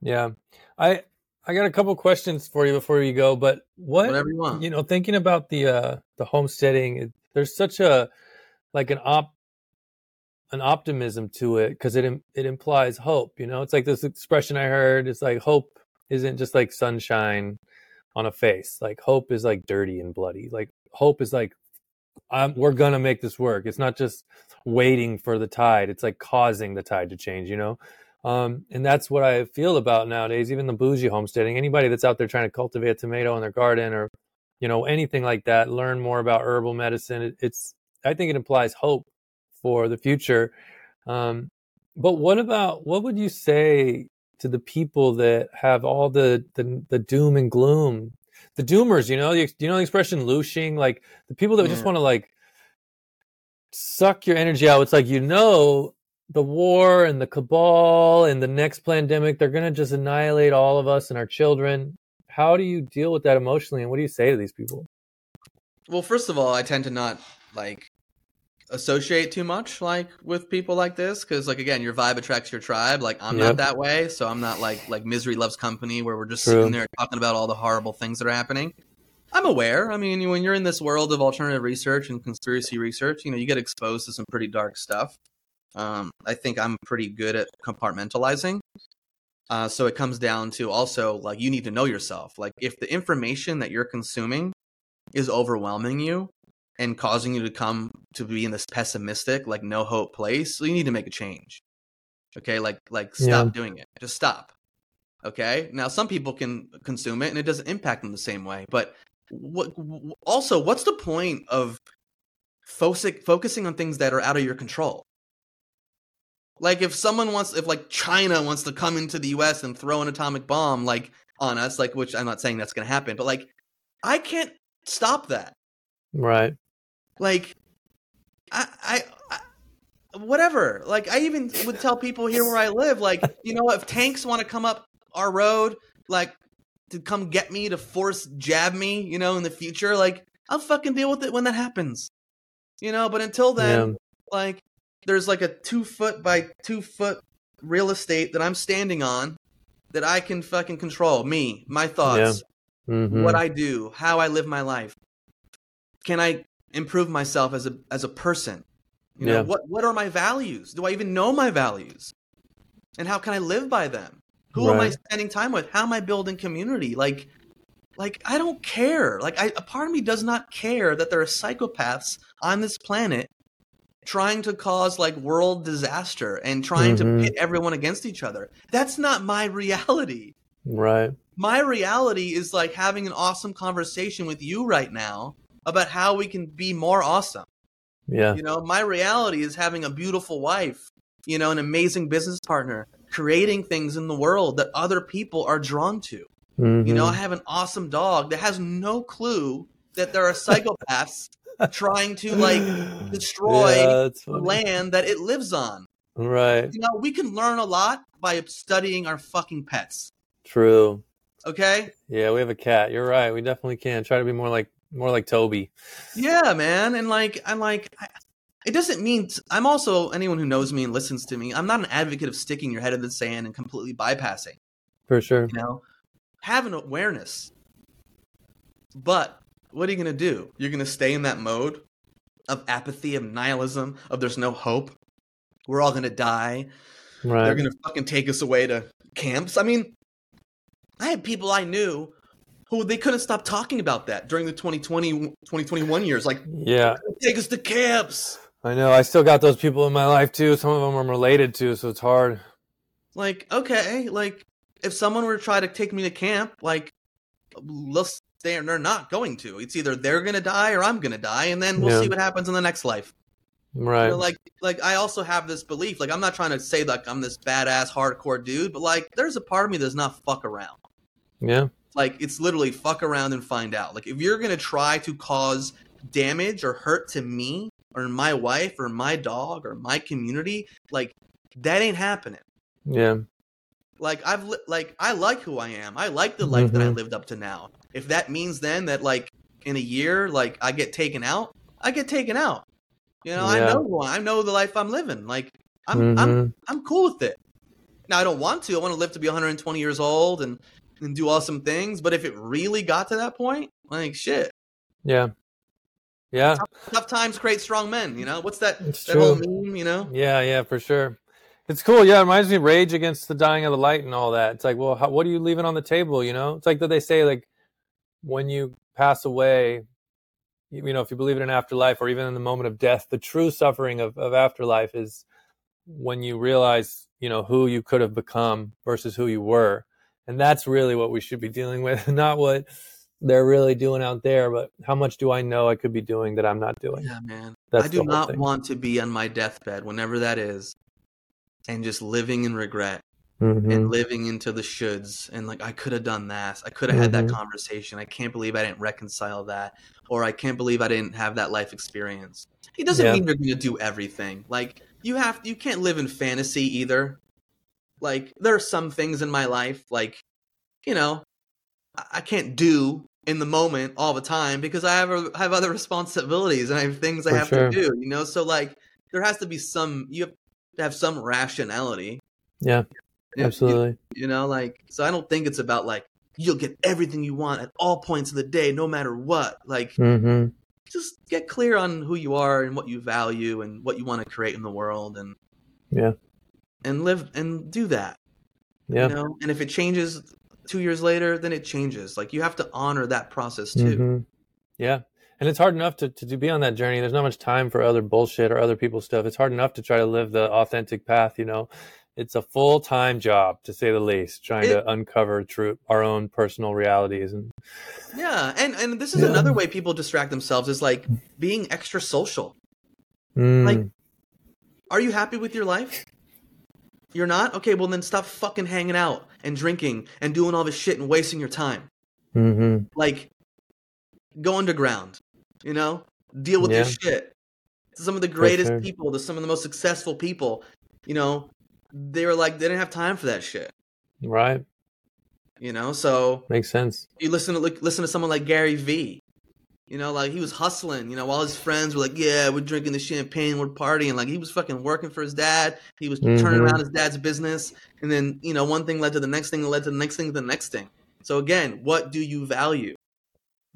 Yeah. I I got a couple questions for you before you go, but what
whatever you want.
you know, thinking about the uh the homesteading, it, there's such a like an op an optimism to it because it it implies hope. You know, it's like this expression I heard. It's like hope isn't just like sunshine on a face. Like hope is like dirty and bloody. Like hope is like um, we're gonna make this work. It's not just waiting for the tide; it's like causing the tide to change. You know, um, and that's what I feel about nowadays. Even the bougie homesteading, anybody that's out there trying to cultivate a tomato in their garden or you know anything like that, learn more about herbal medicine. It, it's I think it implies hope for the future. Um, but what about what would you say to the people that have all the the, the doom and gloom, the doomers? You know, you, you know the expression "looshing," like the people that just want to like suck your energy out. It's like you know the war and the cabal and the next pandemic, they're going to just annihilate all of us and our children. How do you deal with that emotionally? And what do you say to these people?
Well, first of all, I tend to not like associate too much like with people like this because like again your vibe attracts your tribe like i'm yep. not that way so i'm not like like misery loves company where we're just True. sitting there talking about all the horrible things that are happening i'm aware i mean when you're in this world of alternative research and conspiracy research you know you get exposed to some pretty dark stuff um, I think I'm pretty good at compartmentalizing. Uh, so it comes down to also like you need to know yourself. Like if the information that you're consuming is overwhelming you and causing you to come to be in this pessimistic, like no hope place, so you need to make a change. Okay, like like stop yeah. doing it. Just stop. Okay. Now some people can consume it and it doesn't impact them the same way. But what also what's the point of focusing on things that are out of your control? Like if someone wants, if like China wants to come into the U.S. and throw an atomic bomb like on us, like which I'm not saying that's going to happen, but like I can't stop that.
Right.
Like I, I, I whatever. Like I even would tell people here where I live, like you know, if tanks want to come up our road, like to come get me to force jab me, you know, in the future, like I'll fucking deal with it when that happens. You know, but until then, yeah. like there's like a two foot by two foot real estate that I'm standing on that I can fucking control. Me, my thoughts, yeah. mm-hmm. what I do, how I live my life. Can I improve myself as a as a person? You know, yeah. what what are my values? Do I even know my values? And how can I live by them? Who right. am I spending time with? How am I building community? Like like I don't care. Like I, a part of me does not care that there are psychopaths on this planet trying to cause like world disaster and trying mm-hmm. to pit everyone against each other. That's not my reality.
Right.
My reality is like having an awesome conversation with you right now about how we can be more awesome.
Yeah.
You know, my reality is having a beautiful wife, you know, an amazing business partner, creating things in the world that other people are drawn to. Mm-hmm. You know, mm-hmm. I have an awesome dog that has no clue that there are psychopaths trying to like destroy yeah, the land that it lives on.
Right.
You know, we can learn a lot by studying our fucking pets.
True.
Okay.
Yeah, we have a cat. You're right. We definitely can try to be more like more like Toby.
Yeah, man. And like, I'm like, I, it doesn't mean t- I'm also anyone who knows me and listens to me. I'm not an advocate of sticking your head in the sand and completely bypassing.
For sure.
You know, have an awareness, but what are you going to do? You're going to stay in that mode of apathy, of nihilism, of there's no hope. We're all going to die. Right. They're going to fucking take us away to camps. I mean, I had people I knew who they couldn't stop talking about that during the 2020 2021 years like
yeah
take us to camps
i know i still got those people in my life too some of them i'm related to so it's hard
like okay like if someone were to try to take me to camp like let's they're, not going to. It's either they're going to die or I'm going to die, and then we'll yeah. see what happens in the next life.
Right. You
know, like, like I also have this belief. Like, I'm not trying to say like I'm this badass hardcore dude, but like, there's a part of me that's not fuck around.
Yeah.
Like, it's literally fuck around and find out. Like, if you're going to try to cause damage or hurt to me or my wife or my dog or my community, like, that ain't happening.
Yeah.
Like I've li- like I like who I am. I like the life mm-hmm. that I mm-hmm. lived up to now if that means then that like in a year like I get taken out, I get taken out. You know, yeah. I know I know the life I'm living. Like I'm mm-hmm. I'm I'm cool with it. Now I don't want to. I want to live to be 120 years old and and do awesome things. But if it really got to that point, like shit.
Yeah. Yeah.
Tough, tough times create strong men. You know what's that? It's that true. whole meme. You know.
Yeah. Yeah. For sure. It's cool. Yeah, it reminds me of Rage Against the Dying of the Light and all that. It's like, well, how, what are you leaving on the table? You know, it's like that they say like when you pass away, you know, if you believe in an afterlife or even in the moment of death, the true suffering of, of afterlife is when you realize, you know, who you could have become versus who you were. And that's really what we should be dealing with, not what they're really doing out there, but how much do I know I could be doing that I'm not doing?
Yeah, man.
That's
I do not
thing.
want to be on my deathbed, whenever that is, and just living in regret
Mhm.
and living into the shoulds and like I could have done that. I could have had that
Mhm.
conversation. I can't believe I didn't reconcile that, or I can't believe I didn't have that life experience. It doesn't
Yeah.
mean you're going to do everything. Like you have, you can't live in fantasy either. Like there are some things in my life, like you know, I I can't do in the moment all the time because I have a, have other responsibilities and I have things I
For
have
sure.
to do. You know, so like there has to be some. You have to have some rationality.
Yeah,
You-
absolutely.
You know, like so I don't think it's about like you'll get everything you want at all points of the day, no matter what. Like
hmm
just get clear on who you are and what you value and what you want to create in the world and
Yeah.
and live and do that.
Yeah.
You know, and if it changes two years later, then it changes. Like you have to honor that process too.
Mhm. Yeah. And it's hard enough to, to, to be on that journey. There's not much time for other bullshit or other people's stuff. It's hard enough to try to live the authentic path, you know. It's a full time job, to say the least, trying
It-
to uncover true our own personal realities and
Yeah, and and this is
Yeah.
another way people distract themselves is like being extra social.
Mm,
Like, Are you happy with your life? You're not? Okay, well then stop fucking hanging out and drinking and doing all this shit and wasting your time.
mhm.
Like go underground, you know? Deal with your
Yeah.
shit. Some of the greatest
sure.
people, the some of the most successful people, you know, they were like they didn't have time for that shit.
right.
You know, so
Makes sense.
you listen to like, listen to someone like Gary Vee. You know, like he was hustling. You know, while his friends were like, "Yeah, we're drinking the champagne, we're partying." Like he was fucking working for his dad. He was turning
Mhm.
around his dad's business, and then you know, one thing led to the next thing, led to the next thing, to the next thing. So again, what do you value?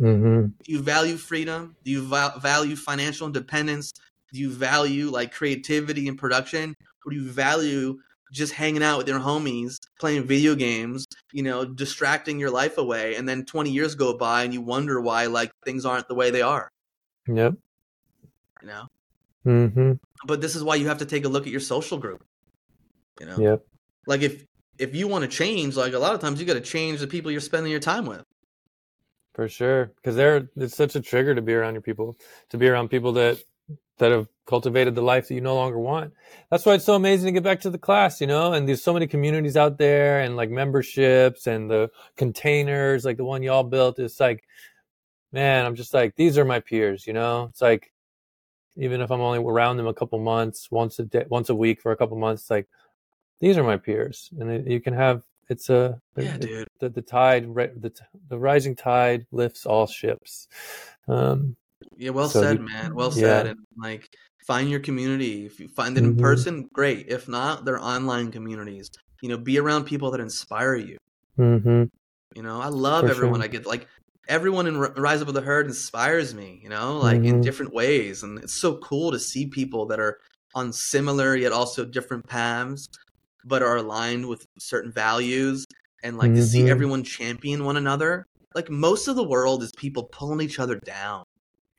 Hmm
Do you value freedom? Do you val- value financial independence? Do you value like creativity and production, or do you value just hanging out with your homies, playing video games, you know, distracting your life away, and then 20 years go by and you wonder why like things aren't the way they are,
Yep.
you know?
hmm
But this is why you have to take a look at your social group. You know?
Yep.
Like if if you want to change, like a lot of times you got to change the people you're spending your time with.
For sure, because they're it's such a trigger to be around your people, to be around people that that have cultivated the life that you no longer want. That's why it's so amazing to get back to the class, you know. And there's so many communities out there, and like memberships and the containers, like the one y'all built. It's like, man, I'm just like these are my peers, you know. It's like even if I'm only around them a couple months, once a day, once a week for a couple months, like these are my peers, and it, you can have it's a
Yeah,
it-
dude.
the the tide the the rising tide lifts all ships. Um,
Yeah, well
So
said,
you-
man. Well
yeah.
said. And like, find your community. If you find it in
Mhm.
person, great. If not, they're online communities. You know, be around people that inspire you.
mhm.
You know, I love
For
everyone
sure.
I get. Like, everyone in Rise Above the Herd inspires me. You know, like in
Mhm.
different ways, and it's so cool to see people that are on similar yet also different paths, but are aligned with certain values, and like to see
Mhm.
everyone champion one another. Like most of the world is people pulling each other down.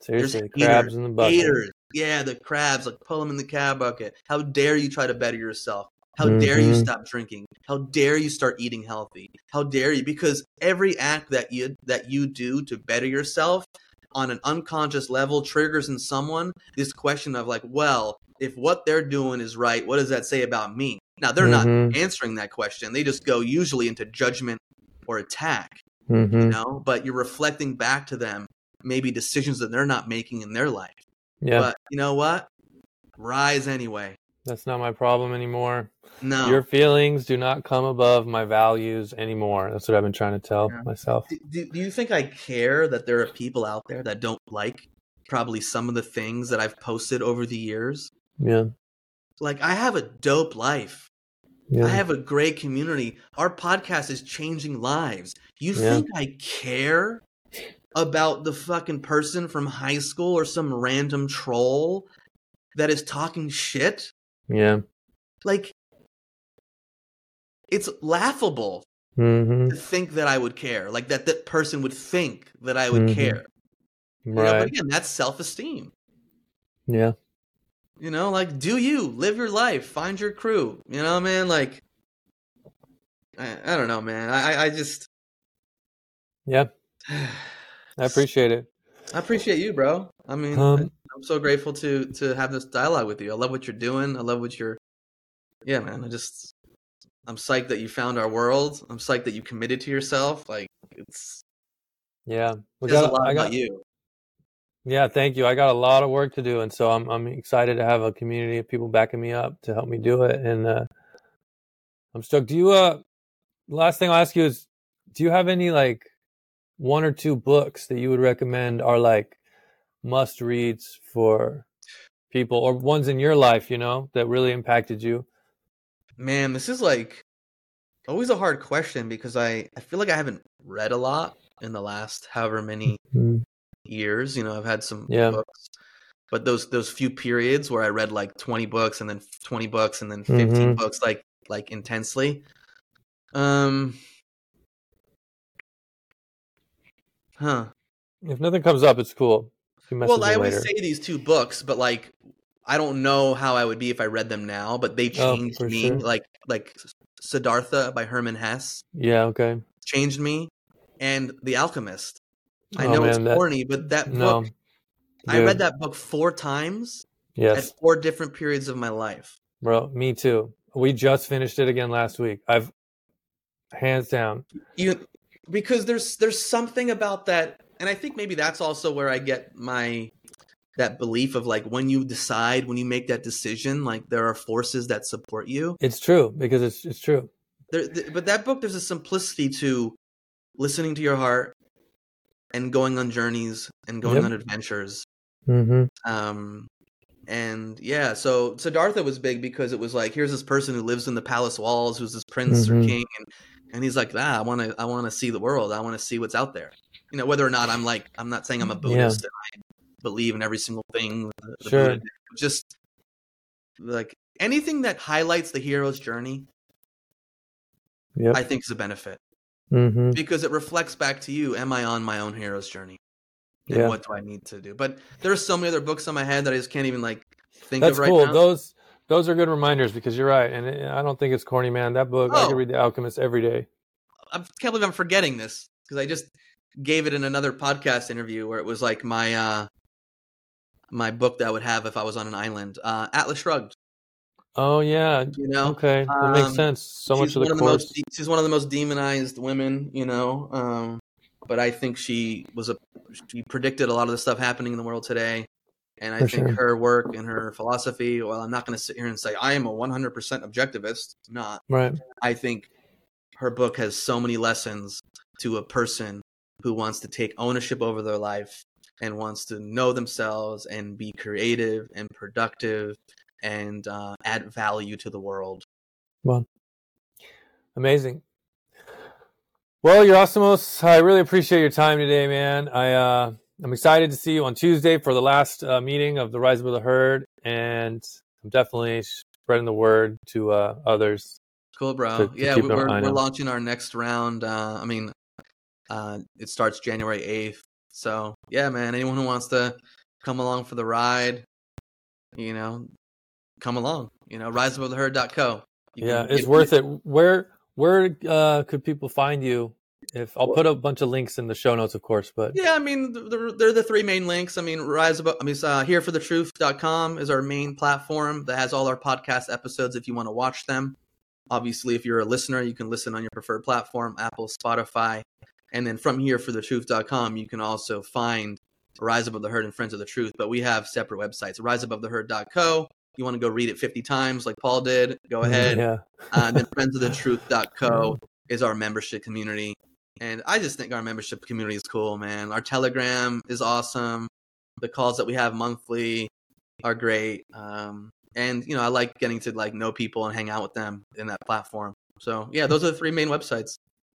Seriously,
haters,
crabs in the bucket.
Haters. Yeah, the crabs, like pull them in the cab bucket. How dare you try to better yourself? How dare you
Mhm.
stop drinking? How dare you start eating healthy? How dare you? Because every act that you that you do to better yourself on an unconscious level triggers in someone this question of like, well, if what they're doing is right, what does that say about me? Now they're not
Mhm.
answering that question. They just go usually into judgment or attack you
Mhm.
know but you're reflecting back to them maybe decisions that they're not making in their life
Yeah,
but you know what rise anyway
that's not my problem anymore.
no
Your feelings do not come above my values anymore. That's what I've been trying to tell
Yeah.
myself.
do, do, do you think i care that there are people out there that don't like probably some of the things that i've posted over the years
Yeah,
like i have a dope life
yeah.
i have a great community our podcast is changing lives you
Yeah.
think i care about the fucking person from high school or some random troll that is talking shit
yeah.
like it's laughable
hmm
to think that I would care, like that that person would think that I would
Mhm.
care. You know,
Right.
but again, that's self esteem.
yeah.
You know, like do you live your life, find your crew. You know, man. Like, I, I don't know, man. I, I just,
Yeah. I appreciate it.
I appreciate you, bro. I mean,
Um,
I'm so grateful to to have this dialogue with you. I love what you're doing. I love what you're. Yeah, man. I just, I'm psyched that you found our world. I'm psyched that you committed to yourself. Like, it's
Yeah. We
says a lot
I
about
got,
you.
yeah, thank you. I got a lot of work to do, and so I'm I'm excited to have a community of people backing me up to help me do it. And uh, I'm stoked. Do you uh, last thing I'll ask you is, do you have any like one or two books that you would recommend are like must reads for people, or ones in your life, you know, that really impacted you?
Man, this is like always a hard question because I I feel like I haven't read a lot in the last however many
Mm,
years. You know, I've had some
Yeah.
books, but those those few periods where I read like twenty books and then twenty books and then 15
Mhm.
books, like like intensely. Um, huh.
If nothing comes up, it's cool.
Well, I always
later.
say these two books, but like I don't know how I would be if I read them now. But they
Oh,
changed
for
me.
sure.
Like like Siddhartha by Hermann Hesse
Yeah. Okay.
changed me, and The Alchemist. I
Oh,
know it's
man, that-
corny, but that
No.
book I read that book four times
Yes.
at four different periods of my life.
Bro, me too. We just finished it again last week. I've hands down.
You because there's there's something about that, and I think maybe that's also where I get my that belief of like when you decide when you make that decision, like there are forces that support you.
It's true because it's it's true.
There, th- but that book, there's a simplicity to listening to your heart and going on journeys and going
Yep.
on adventures.
Mm-hmm.
Um, and yeah, so Siddhartha was big because it was like here's this person who lives in the palace walls, who's this prince or
Mhm.
king, and and he's like, ah, I want to, I want to see the world. I want to see what's out there. You know, whether or not I'm like, I'm not saying I'm a Buddhist and I believe in every single thing. The,
Sure.
Buddha. Just like anything that highlights the hero's journey,
Yep.
I think is a benefit
mm-hmm.
because it reflects back to you. Am I on my own hero's journey? And
Yeah.
what do I need to do? But there are so many other books on my head that I just can't even like think
That's
of right
cool.
now.
Those those are good reminders because you're right, and I don't think it's corny, man. That book, I
Oh.
could read The Alchemist every day.
I can't believe I'm forgetting this because I just gave it in another podcast interview where it was like my uh my book that I would have if I was on an island. Uh Atlas Shrugged,
Oh yeah.
you know.
Okay, that
Um,
makes sense. So much of the
of the most she's one of the most demonized women, you know. Um but I think she was a she predicted a lot of the stuff happening in the world today. And I
For
think
sure.
her work and her philosophy, well, I'm not going to sit here and say I am a 100% objectivist. Not.
right.
I think her book has so many lessons to a person who wants to take ownership over their life and wants to know themselves and be creative and productive and uh, add value to the world.
Well, Amazing. Well, Yerasimos, I really appreciate your time today, man. I uh, I'm excited to see you on Tuesday for the last uh, meeting of the Rise Above the Herd, and I'm definitely spreading the word to uh, others.
Cool, bro.
To- to
yeah, we're, we're launching our next round. Uh, I mean, uh, it starts January 8th. So, yeah, man, anyone who wants to come along for the ride, you know, come along. You know, riseabovetheherd.co. You
yeah, it's worth it. Where where uh, could people find you? If I'll put a bunch of links in the show notes, of course. But
Yeah, I mean, th- th- they're the three main links. I mean, Rise Above, I mean, uh, hereforthetruth.com is our main platform that has all our podcast episodes if you want to watch them. Obviously, if you're a listener, you can listen on your preferred platform, Apple, Spotify. And then from hereforthetruth.com, you can also find Rise Above the Herd and Friends of the Truth. But we have separate websites, riseabovetheherd.co. You want to go read it 50 times like Paul did, go ahead.
yeah,
Uh, then friendsofthetruth.co is our membership community. And I just think our membership community is cool, man. Our Telegram is awesome. The calls that we have monthly are great. Um, and you know, I like getting to like know people and hang out with them in that platform. So yeah, those are the three main websites.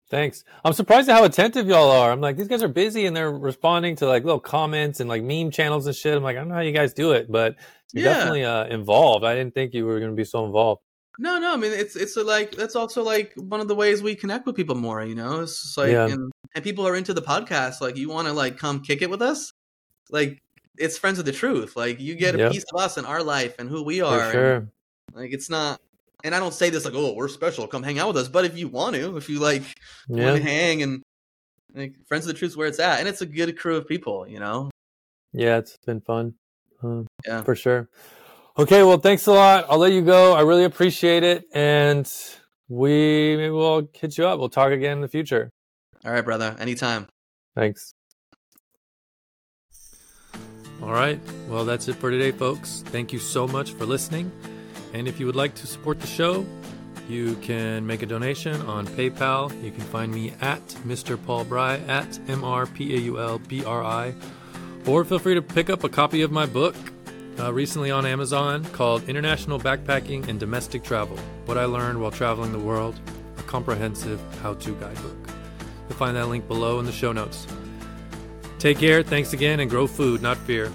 Thanks. I'm surprised at how attentive y'all are. I'm like, these guys are busy and they're responding to like little comments and like meme channels and shit. I'm like, I don't know how you guys do it, but you're
Yeah.
definitely uh, involved. I didn't think you were going to be so involved.
No, no, I mean it's it's like that's also like one of the ways we connect with people more. You know, it's just like
Yeah.
and and people are into the podcast. Like, you want to like come kick it with us? like it's friends of the truth. Like you get a
Yep.
piece of us and our life and who we
For
are. and, like it's not. And I don't say this like, oh, we're special. Come hang out with us. But if you want to, if you like want to hang and like friends of the truth, is where it's at, and it's a good crew of people. You know.
Yeah, it's been fun. Uh,
Yeah.
For sure. Okay, well, thanks a lot. I'll let you go. I really appreciate it. And we maybe we'll hit you up. We'll talk again in the future.
All right, brother. Anytime.
Thanks. All right. Well, that's it for today, folks. Thank you so much for listening. And if you would like to support the show, you can make a donation on PayPal. You can find me at Mr. Paul Bry at M R P A U L B R I. Or feel free to pick up a copy of my book uh, recently on Amazon called International Backpacking and Domestic Travel What I Learned While Traveling the World, a comprehensive how to guidebook. You'll find that link below in the show notes. Take care, thanks again, and grow food, not fear.